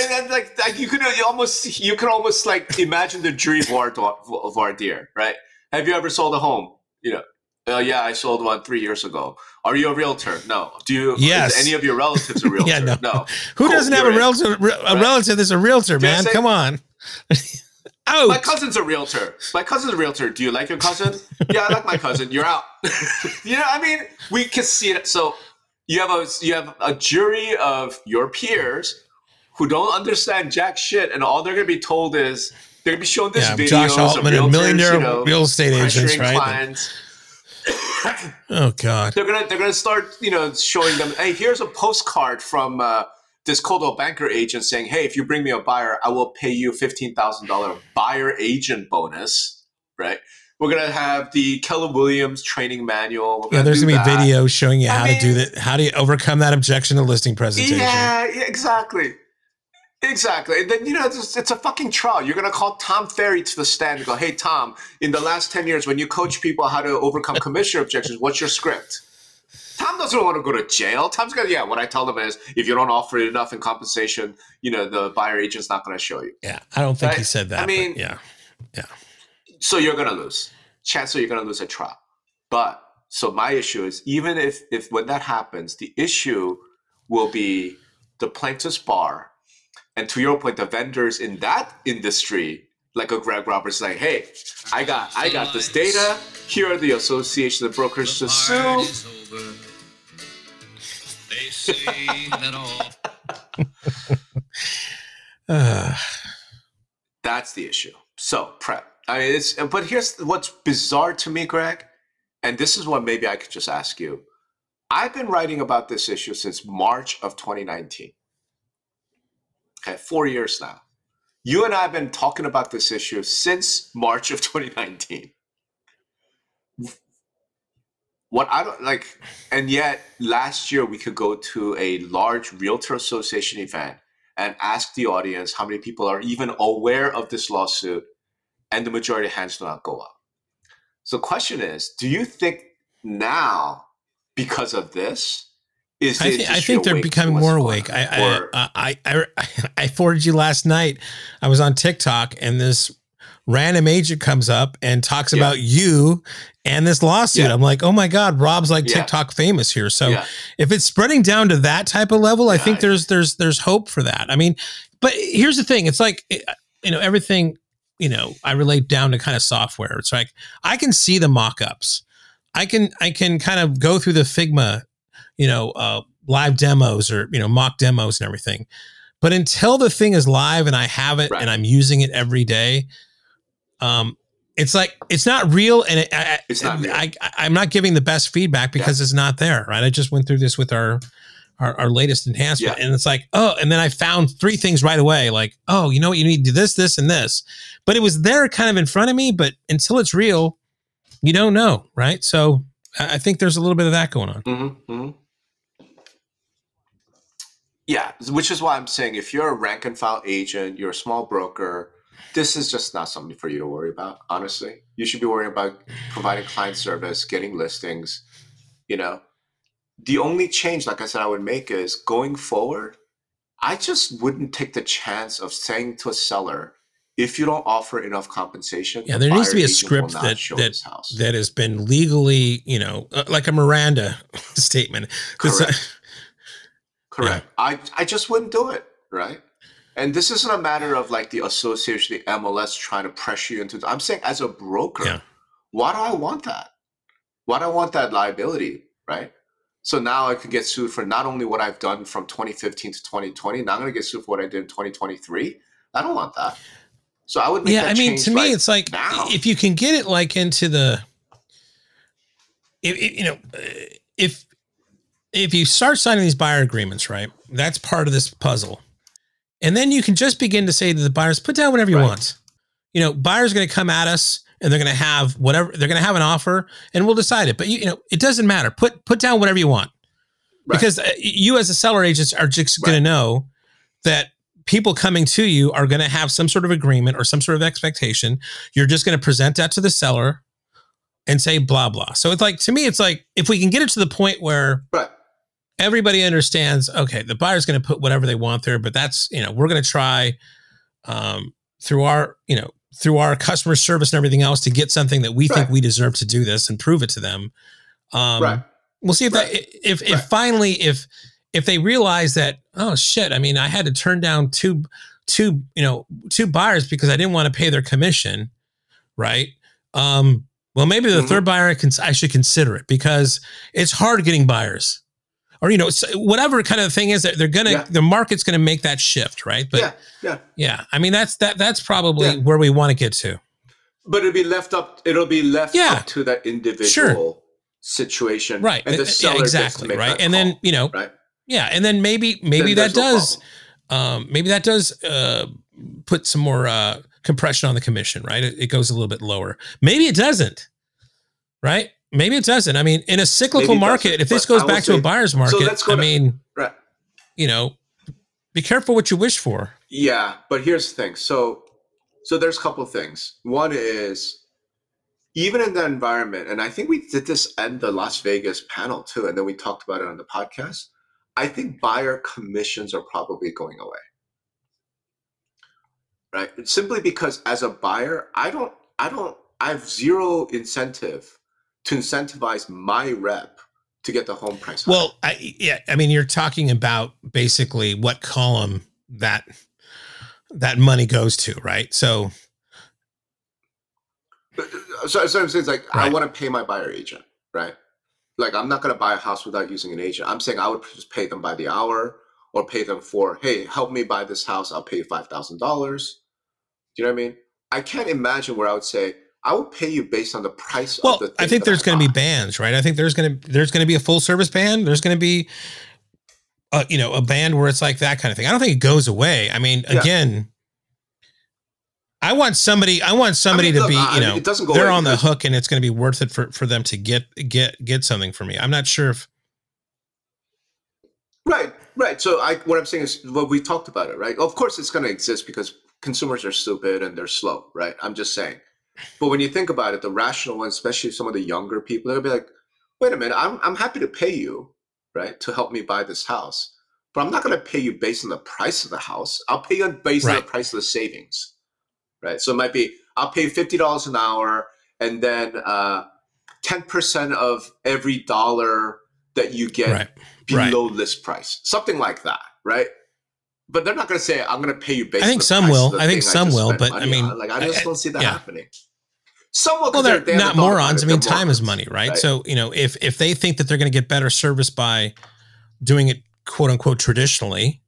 and then like, like you could you almost you could almost like imagine the jury voir, voir dire, right? Have you ever sold a home? You know, uh, yeah, I sold one three years ago. Are you a realtor? No. Do you? Yes. Any of your relatives a <laughs> realtor? Yeah, no. no. <laughs> who Cool, doesn't have a relative a Right. relative that's a realtor Did man say- come on <laughs> oh My cousin's a realtor. My cousin's a realtor. Do you like your cousin? yeah, I like my cousin. You're out. you know, I mean, we can see it. So you have a you have a jury of your peers who don't understand jack shit, and all they're gonna be told is they're gonna be shown this yeah videos Josh of Altman realtors, and millionaire you know, real estate agents right clients. Oh god. They're gonna they're gonna start you know showing them hey here's a postcard from uh, this Coldwell Banker agent saying hey if you bring me a buyer I will pay you fifteen thousand dollar buyer agent bonus right? We're gonna have the Keller Williams training manual. Yeah there's gonna be that. videos showing you I how to do that how do you overcome that objection to listing presentation. Yeah, yeah exactly Exactly. And then, you know, it's, it's a fucking trial. You're going to call Tom Ferry to the stand and go, hey, Tom, in the last 10 years, when you coach people how to overcome commissioner objections, what's your script? Tom doesn't want to go to jail. Tom's going to, yeah, what I tell them is if you don't offer it enough in compensation, you know, the buyer agent's not going to show you. yeah I don't think Right. he said that I mean- yeah Yeah. So you're going to lose. Chances are you're going to lose a trial. But so my issue is even if, if when that happens, the issue will be the plaintiff's bar. And to your point, the vendors in that industry, like a Greg Roberts, like, hey, I got I got this data. Here are the association of brokers to sue. They say that all Uh, <sighs> That's the issue. So prep. I mean, it's but here's what's bizarre to me, Greg, and this is what maybe I could just ask you. I've been writing about this issue since March of 2019. Okay, four years now. You and I have been talking about this issue since March of <laughs> 2019. What I don't like, and yet last year we could go to a large realtor association event and ask the audience how many people are even aware of this lawsuit, and the majority of hands do not go up. So, question is: Do you think now, because of this, is I, th- I think they're becoming more awake. on? I, Or- I, I, I, <laughs> I forwarded you last night. I was on TikTok and this random agent comes up and talks Yeah. about you and this lawsuit. Yeah. I'm like, oh my God, Rob's like Yeah. TikTok famous here. So if it's spreading down to that type of level, I think there's there's there's hope for that. I mean, but here's the thing: it's like eh, you know everything. You know, I relate down to kind of software. It's like I can see the mock-ups. I can I can kind of go through the Figma you know, uh, live demos or you know mock demos and everything. But until the thing is live and I have it Right. and I'm using it every day, um, it's like it's not real and it, I, It's not real. I, I, I'm not giving the best feedback because it's not there. Right? I just went through this with our our, our latest enhancement, Yeah. and it's like oh, and then I found three things right away. Like oh, you know what, you need to do this, this, and this. But it was there, kind of in front of me. But until it's real, you don't know, right? So I I think there's a little bit of that going on. Mm-hmm, mm-hmm. Yeah, which is why I'm saying if you're a rank and file agent, you're a small broker, this is just not something for you to worry about. Honestly, you should be worrying about providing client service, getting listings. You know, the only change, like I said, I would make is going forward. I just wouldn't take the chance of saying to a seller, if you don't offer enough compensation, Yeah, there needs to be a script that- that- that has been legally, you know, uh, like a Miranda <laughs> statement. uh, Correct. Correct. I, I just wouldn't do it, right? And this isn't a matter of like the association, the MLS trying to pressure you into. I'm saying as a broker, Yeah. why do I want that? Why do I want that liability, right? So now I could get sued for not only what I've done from 2015 to 2020. Now I'm going to get sued for what I did in 2023. I don't want that. So I would make yeah, that I mean, change to me, right it's like now. if you can get it like into the, if, if, you know, uh, if if you start signing these buyer agreements, right, that's part of this puzzle, and then you can just begin to say to the buyers, put down whatever you Right. want. You know, buyers are going to come at us. And they're going to have whatever they're going to have an offer, and we'll decide it. But you, you know, it doesn't matter. Put put down whatever you want, Right. because uh, you as a seller agent are just going to know that people coming to you are going to have some sort of agreement or some sort of expectation. You're just going to present that to the seller and say blah blah. So it's like to me, it's like if we can get it to the point where right. Everybody understands, okay, the buyer's going to put whatever they want there, but that's you know we're going to try um, through our you know through our customer service and everything else to get something that we think we deserve to do this and prove it to them. Um, right. We'll see if Right. that if if Right. finally if if they realize that oh shit I mean I had to turn down two two you know two buyers because I didn't want to pay their commission right um well maybe the Mhm. third buyer I, can, I should consider it because it's hard getting buyers or you know whatever kind of thing is that they're gonna Yeah. the market's gonna make that shift right but yeah. Yeah. yeah I mean that's that that's probably Yeah. where we want to get to But it'll be left up. It'll be left Yeah. up to that individual Sure. situation, right And the seller exactly make right and then you know right. yeah and then maybe maybe Then that there's no does um, maybe that does uh, put some more uh, compression on the commission, right? It, it goes a little bit lower. Maybe it doesn't, right? Maybe it doesn't. I mean, in a cyclical market, if this goes back to a buyer's market, go I to- mean, right. you know, be careful what you wish for. Yeah, but here's the thing. So, so there's a couple things. One is even in that environment, and I think we did this at the Las Vegas panel too, and then we talked about it on the podcast. I think buyer commissions are probably going away. Right? Simply because as a buyer, I don't, I don't, I have zero incentive to incentivize my rep to get the home price. high. Well, I, yeah, I mean, you're talking about basically what column that that money goes to, right? So, But, uh, so, so I'm saying like I want to pay my buyer agent, right? Like I'm not going to buy a house without using an agent. I'm saying I would just pay them by the hour or pay them for, hey, help me buy this house. I'll pay you five thousand dollars. Do you know what I mean? I can't imagine where I would say I will pay you based on the price. well, of the I think there's going to be bands, right? I think there's going to there's going to be a full service band. There's going to be, a, you know, a band where it's like that kind of thing. I don't think it goes away. I mean, Yeah. again, I want somebody. I want somebody mean, to look, be, I you mean, know, it doesn't go they're on the hook, and it's going to be worth it for for them to get get get something for me. I'm not sure if Right, right. So I what I'm saying is well, we talked about it, right? Of course it's gonna exist because consumers are stupid and they're slow, right? I'm just saying. But when you think about it, the rational ones, especially some of the younger people, they'll be like, wait a minute, I'm I'm happy to pay you, right, to help me buy this house. But I'm not gonna pay you based on the price of the house. I'll pay you based on the price of the savings. Right. So it might be I'll pay fifty dollars an hour and then uh ten percent of every dollar that you get right. Right. below list price, something like that, right? But they're not going to say, "I'm going to pay you." Based I think some will. I think some just will, but I mean, on." like I just I- don't see that yeah. happening. Somewhat. well, 'cause they're they haven't not morons. I mean, They're time is money, right? right? So you know, if if they think that they're going to get better service by doing it quote unquote traditionally,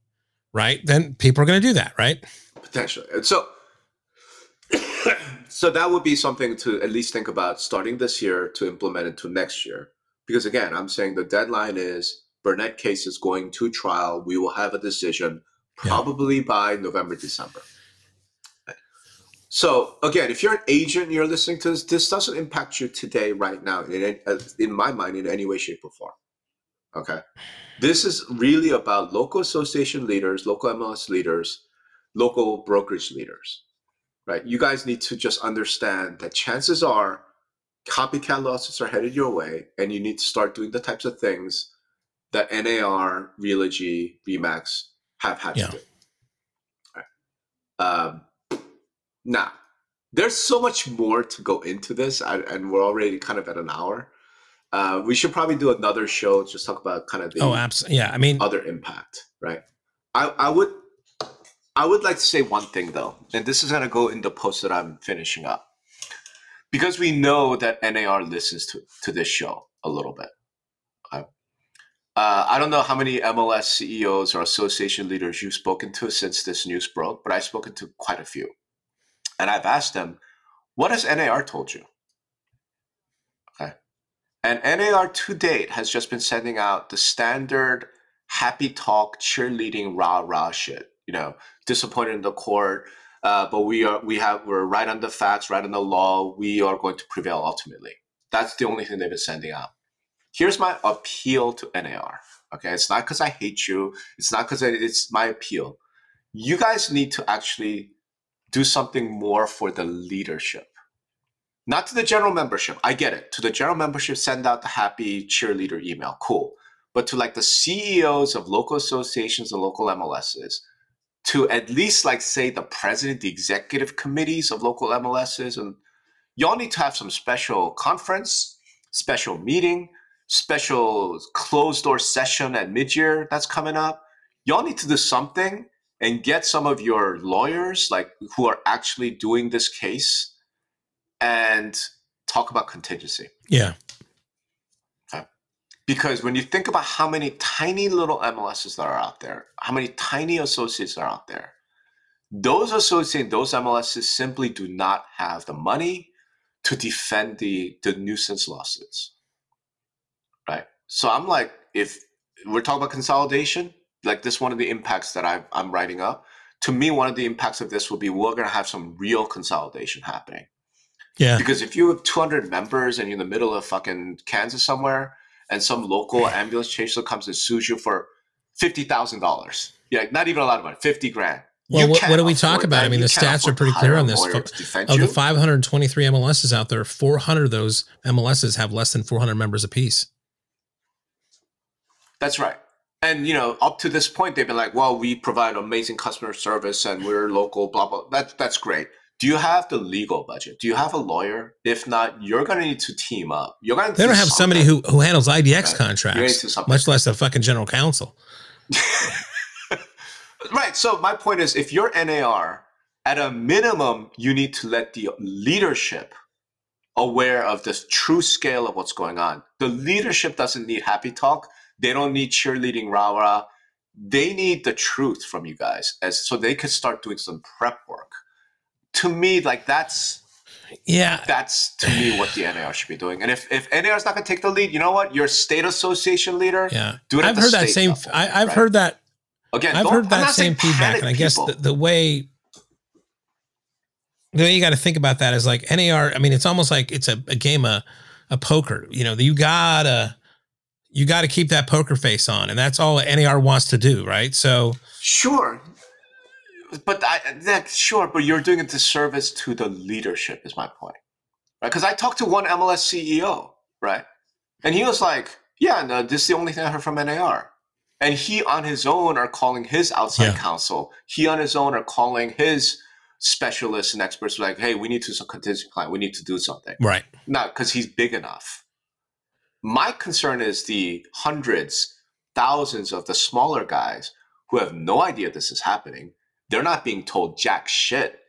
right? Then people are going to do that, right? potentially. And so, <coughs> so that would be something to at least think about starting this year to implement into next year. Because again, I'm saying the deadline is Burnett case is going to trial. We will have a decision Yeah. probably by November, December. So again, if you're an agent you're listening to this, this doesn't impact you today, right now, in, uh, in my mind, in any way, shape, or form. Okay. This is really about local association leaders, local MLS leaders, local brokerage leaders, right? You guys need to just understand that chances are copycat lawsuits are headed your way, and you need to start doing the types of things that NAR, Realogy, Remax have had Yeah. to do. Right. Um, now, there's so much more to go into this, and we're already kind of at an hour. Uh, we should probably do another show, just talk about kind of the Oh, absolutely. Yeah, I mean, other impact, right? I, I would I would like to say one thing though, and this is gonna go in the post that I'm finishing up. Because we know that NAR listens to, to this show a little bit. Uh, I don't know how many MLS CEOs or association leaders you've spoken to since this news broke, but I've spoken to quite a few. And I've asked them, what has NAR told you? Okay. And NAR to date has just been sending out the standard happy talk, cheerleading, rah rah shit. You know, disappointed in the court, uh, but we are we have we're right on the facts, right on the law. We are going to prevail ultimately. That's the only thing they've been sending out. Here's my appeal to NAR. Okay, it's not because I hate you. It's not because it's my appeal. You guys need to actually do something more for the leadership not to the general membership. I get it. To the general membership, send out the happy cheerleader email. Cool. But to like the CEOs of local associations and local MLSs, to at least like say the president, the executive committees of local MLSs, and y'all need to have some special conference, special meeting, special closed door session at mid-year that's coming up. Y'all need to do something and get some of your lawyers like who are actually doing this case and talk about contingency. yeah, Because when you think about how many tiny little MLSs that are out there, how many tiny associates are out there, those associates, those MLSs simply do not have the money to defend the, the nuisance lawsuits. So I'm like, if we're talking about consolidation, like this one of the impacts that I, I'm writing up, to me, one of the impacts of this will be we're going to have some real consolidation happening. yeah, Because if you have 200 members and you're in the middle of fucking Kansas somewhere, and some local ambulance chaser comes and sues you for fifty thousand dollars, yeah, not even a lot of money, fifty grand. Well, what- what do we talk about? I mean, the stats are pretty clear on this. lawyer Fu- to defend of you. the 523 MLSs out there, 400 of those MLSs have less than 400 members apiece. That's right. And you know, up to this point, they've been like, "Well, we provide amazing customer service, and we're local." Blah blah. That's that's great. Do you have the legal budget? Do you have a lawyer? If not, you're going to need to team up. You're going to. They don't have somebody who, who handles IDX Right. Contracts, much less a fucking general counsel. <laughs> Right. So my point is, if you're NAR, at a minimum, you need to let the leadership aware of the true scale of what's going on. The leadership doesn't need happy talk. They don't need cheerleading rah rah. They need the truth from you guys, as so they could start doing some prep work. To me, like that's Yeah, that's to me what the NAR should be doing. And if if NAR is not going to take the lead, you know what? You're state association leader. yeah. Do it I've heard that same. level, I, I've right? heard that. Again, I've heard that same feedback, and I guess the, the way the way you got to think about that is like NAR. I mean, it's almost like it's a, a game of a poker. You know, you gotta you got to keep that poker face on, and that's all NAR wants to do, right? So Sure. But I, that sure, but you're doing a disservice to the leadership. Is my point, right? Because I talked to one MLS CEO, right, and he was like, "Yeah, no, this is the only thing I heard from NAR." And he on his own are calling his outside Yeah. counsel. He on his own are calling his specialists and experts, like, "Hey, we need to some contingency plan. We need to do something." right, not because he's big enough. My concern is the hundreds, thousands of the smaller guys who have no idea this is happening. They're not being told jack shit.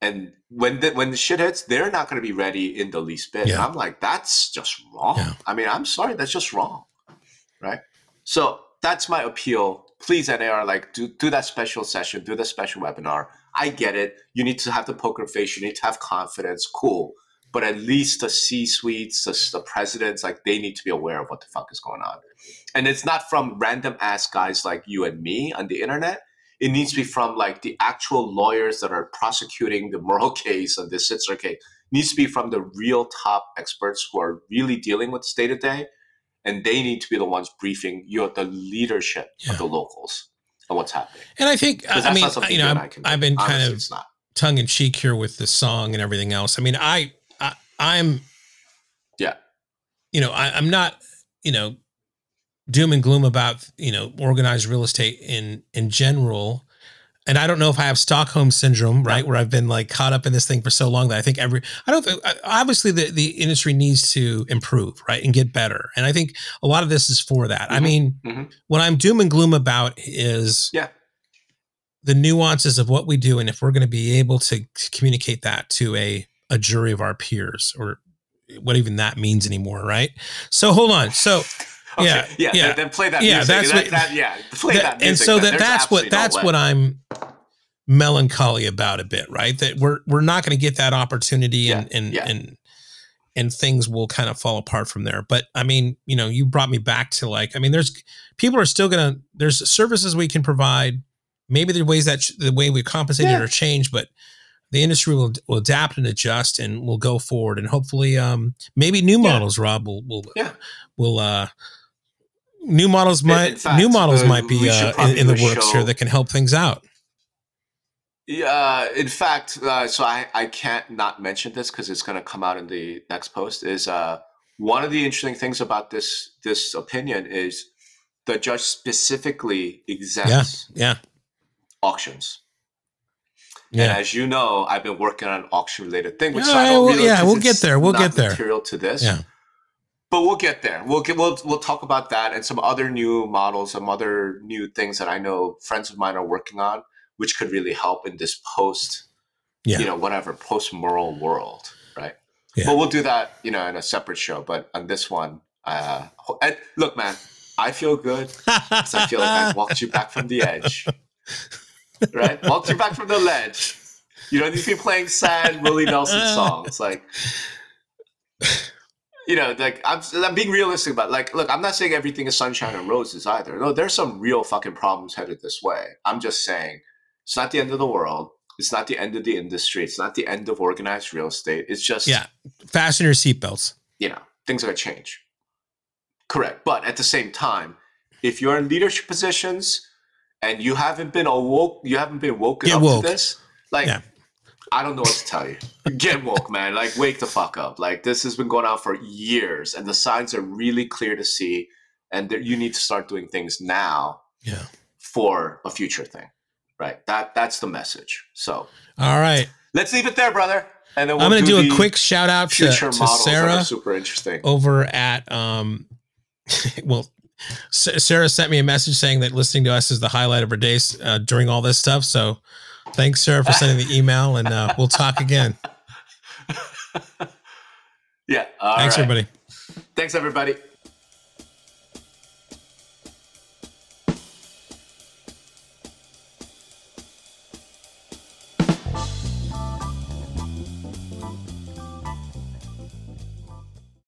And when the when the shit hits, they're not going to be ready in the least bit. Yeah. I'm like, that's just wrong. Yeah. I mean, I'm sorry, that's just wrong, right? So that's my appeal. Please, NAR, like do do that special session, do the special webinar. I get it. You need to have the poker face. You need to have confidence. Cool. But at least the C suites, the, the presidents, like they need to be aware of what the fuck is going on. And it's not from random ass guys like you and me on the internet. It needs to be from like the actual lawyers that are prosecuting the Moehrl <laughs> case and the Sitzer case. It needs to be from the real top experts who are really dealing with state of day, and they need to be the ones briefing you know, the leadership Yeah. of the locals on what's happening. And I think I mean, you know, I've, I can been kind of tongue in cheek here with the song and everything else. I mean, I I'm, Yeah. you know, I, I'm not, you know, doom and gloom about you know organized real estate in in general. And I don't know if I have Stockholm syndrome, right, where I've been like caught up in this thing for so long that I think every I don't think obviously the the industry needs to improve, right, and get better. And I think a lot of this is for that. I Mhm. mean, Mhm. what I'm doom and gloom about is Yeah. the nuances of what we do and if we're going to be able to communicate that to a a jury of our peers or what even that means anymore right so hold on so <laughs> Okay, Yeah, yeah, yeah. Then, then play that Yeah, music. that's that, what- that- yeah, play that- that, and so then. that There's that's what that's what i'm melancholy about a bit right that we're we're not going to get that opportunity and and yeah. and and things will kind of fall apart from there but i mean you know you brought me back to like i mean there's people are still going to there's services we can provide maybe the ways that the way we compensate it Yeah. or change but the industry will, will adapt and adjust and will go forward and hopefully um maybe new Yeah. models rob will will Yeah. will uh new models might fact, new models uh, might be uh, in, in the works show- here that can help things out Yeah, in fact, uh, so I, I can't not mention this because it's going to come out in the next post. Is uh, one of the interesting things about this this opinion is the judge specifically exempts yeah auctions. And yeah as you know, I've been working on an auction related thing, which Yeah, so I don't well, yeah, we'll get there, we'll get there. Material to this, yeah but we'll get there. We'll get we'll we'll talk about that and some other new models, some other new things that I know friends of mine are working on, which could really help in this post, Yeah. you know, whatever post Moehrl world, right? Yeah. But we'll do that, you know, in a separate show. But on this one, uh, and look, man, I feel good. 'cause I feel like I walked you back from the edge, <laughs> right? Walked you back from the ledge. You don't need to be playing sad Willie Nelson <laughs> songs, like you know, like I'm, I'm being realistic about like, look, I'm not saying everything is sunshine and roses either. No, there's some real fucking problems headed this way. I'm just saying it's not the end of the world. It's not the end of the industry. It's not the end of organized real estate. It's just, Yeah. fasten your seatbelts you know, things are going to change. Correct. But at the same time, if you're in leadership positions and you haven't been awoke, you haven't been woken Get up woke. to this, like, Yeah. I don't know what to tell you. Get woke, man. Like, wake the fuck up. Like, this has been going on for years, and the signs are really clear to see. And there, you need to start doing things now yeah for a future thing, right? That that's the message. So all right let's leave it there, brother. And then we'll i'm gonna do, the a quick shout out to, to sarah super interesting. over at um <laughs> well sarah sent me a message saying that listening to us is the highlight of her days uh, during all this stuff so thanks sarah for sending the <laughs> email and uh, we'll talk again <laughs> Yeah. all thanks right. everybody Thanks, everybody.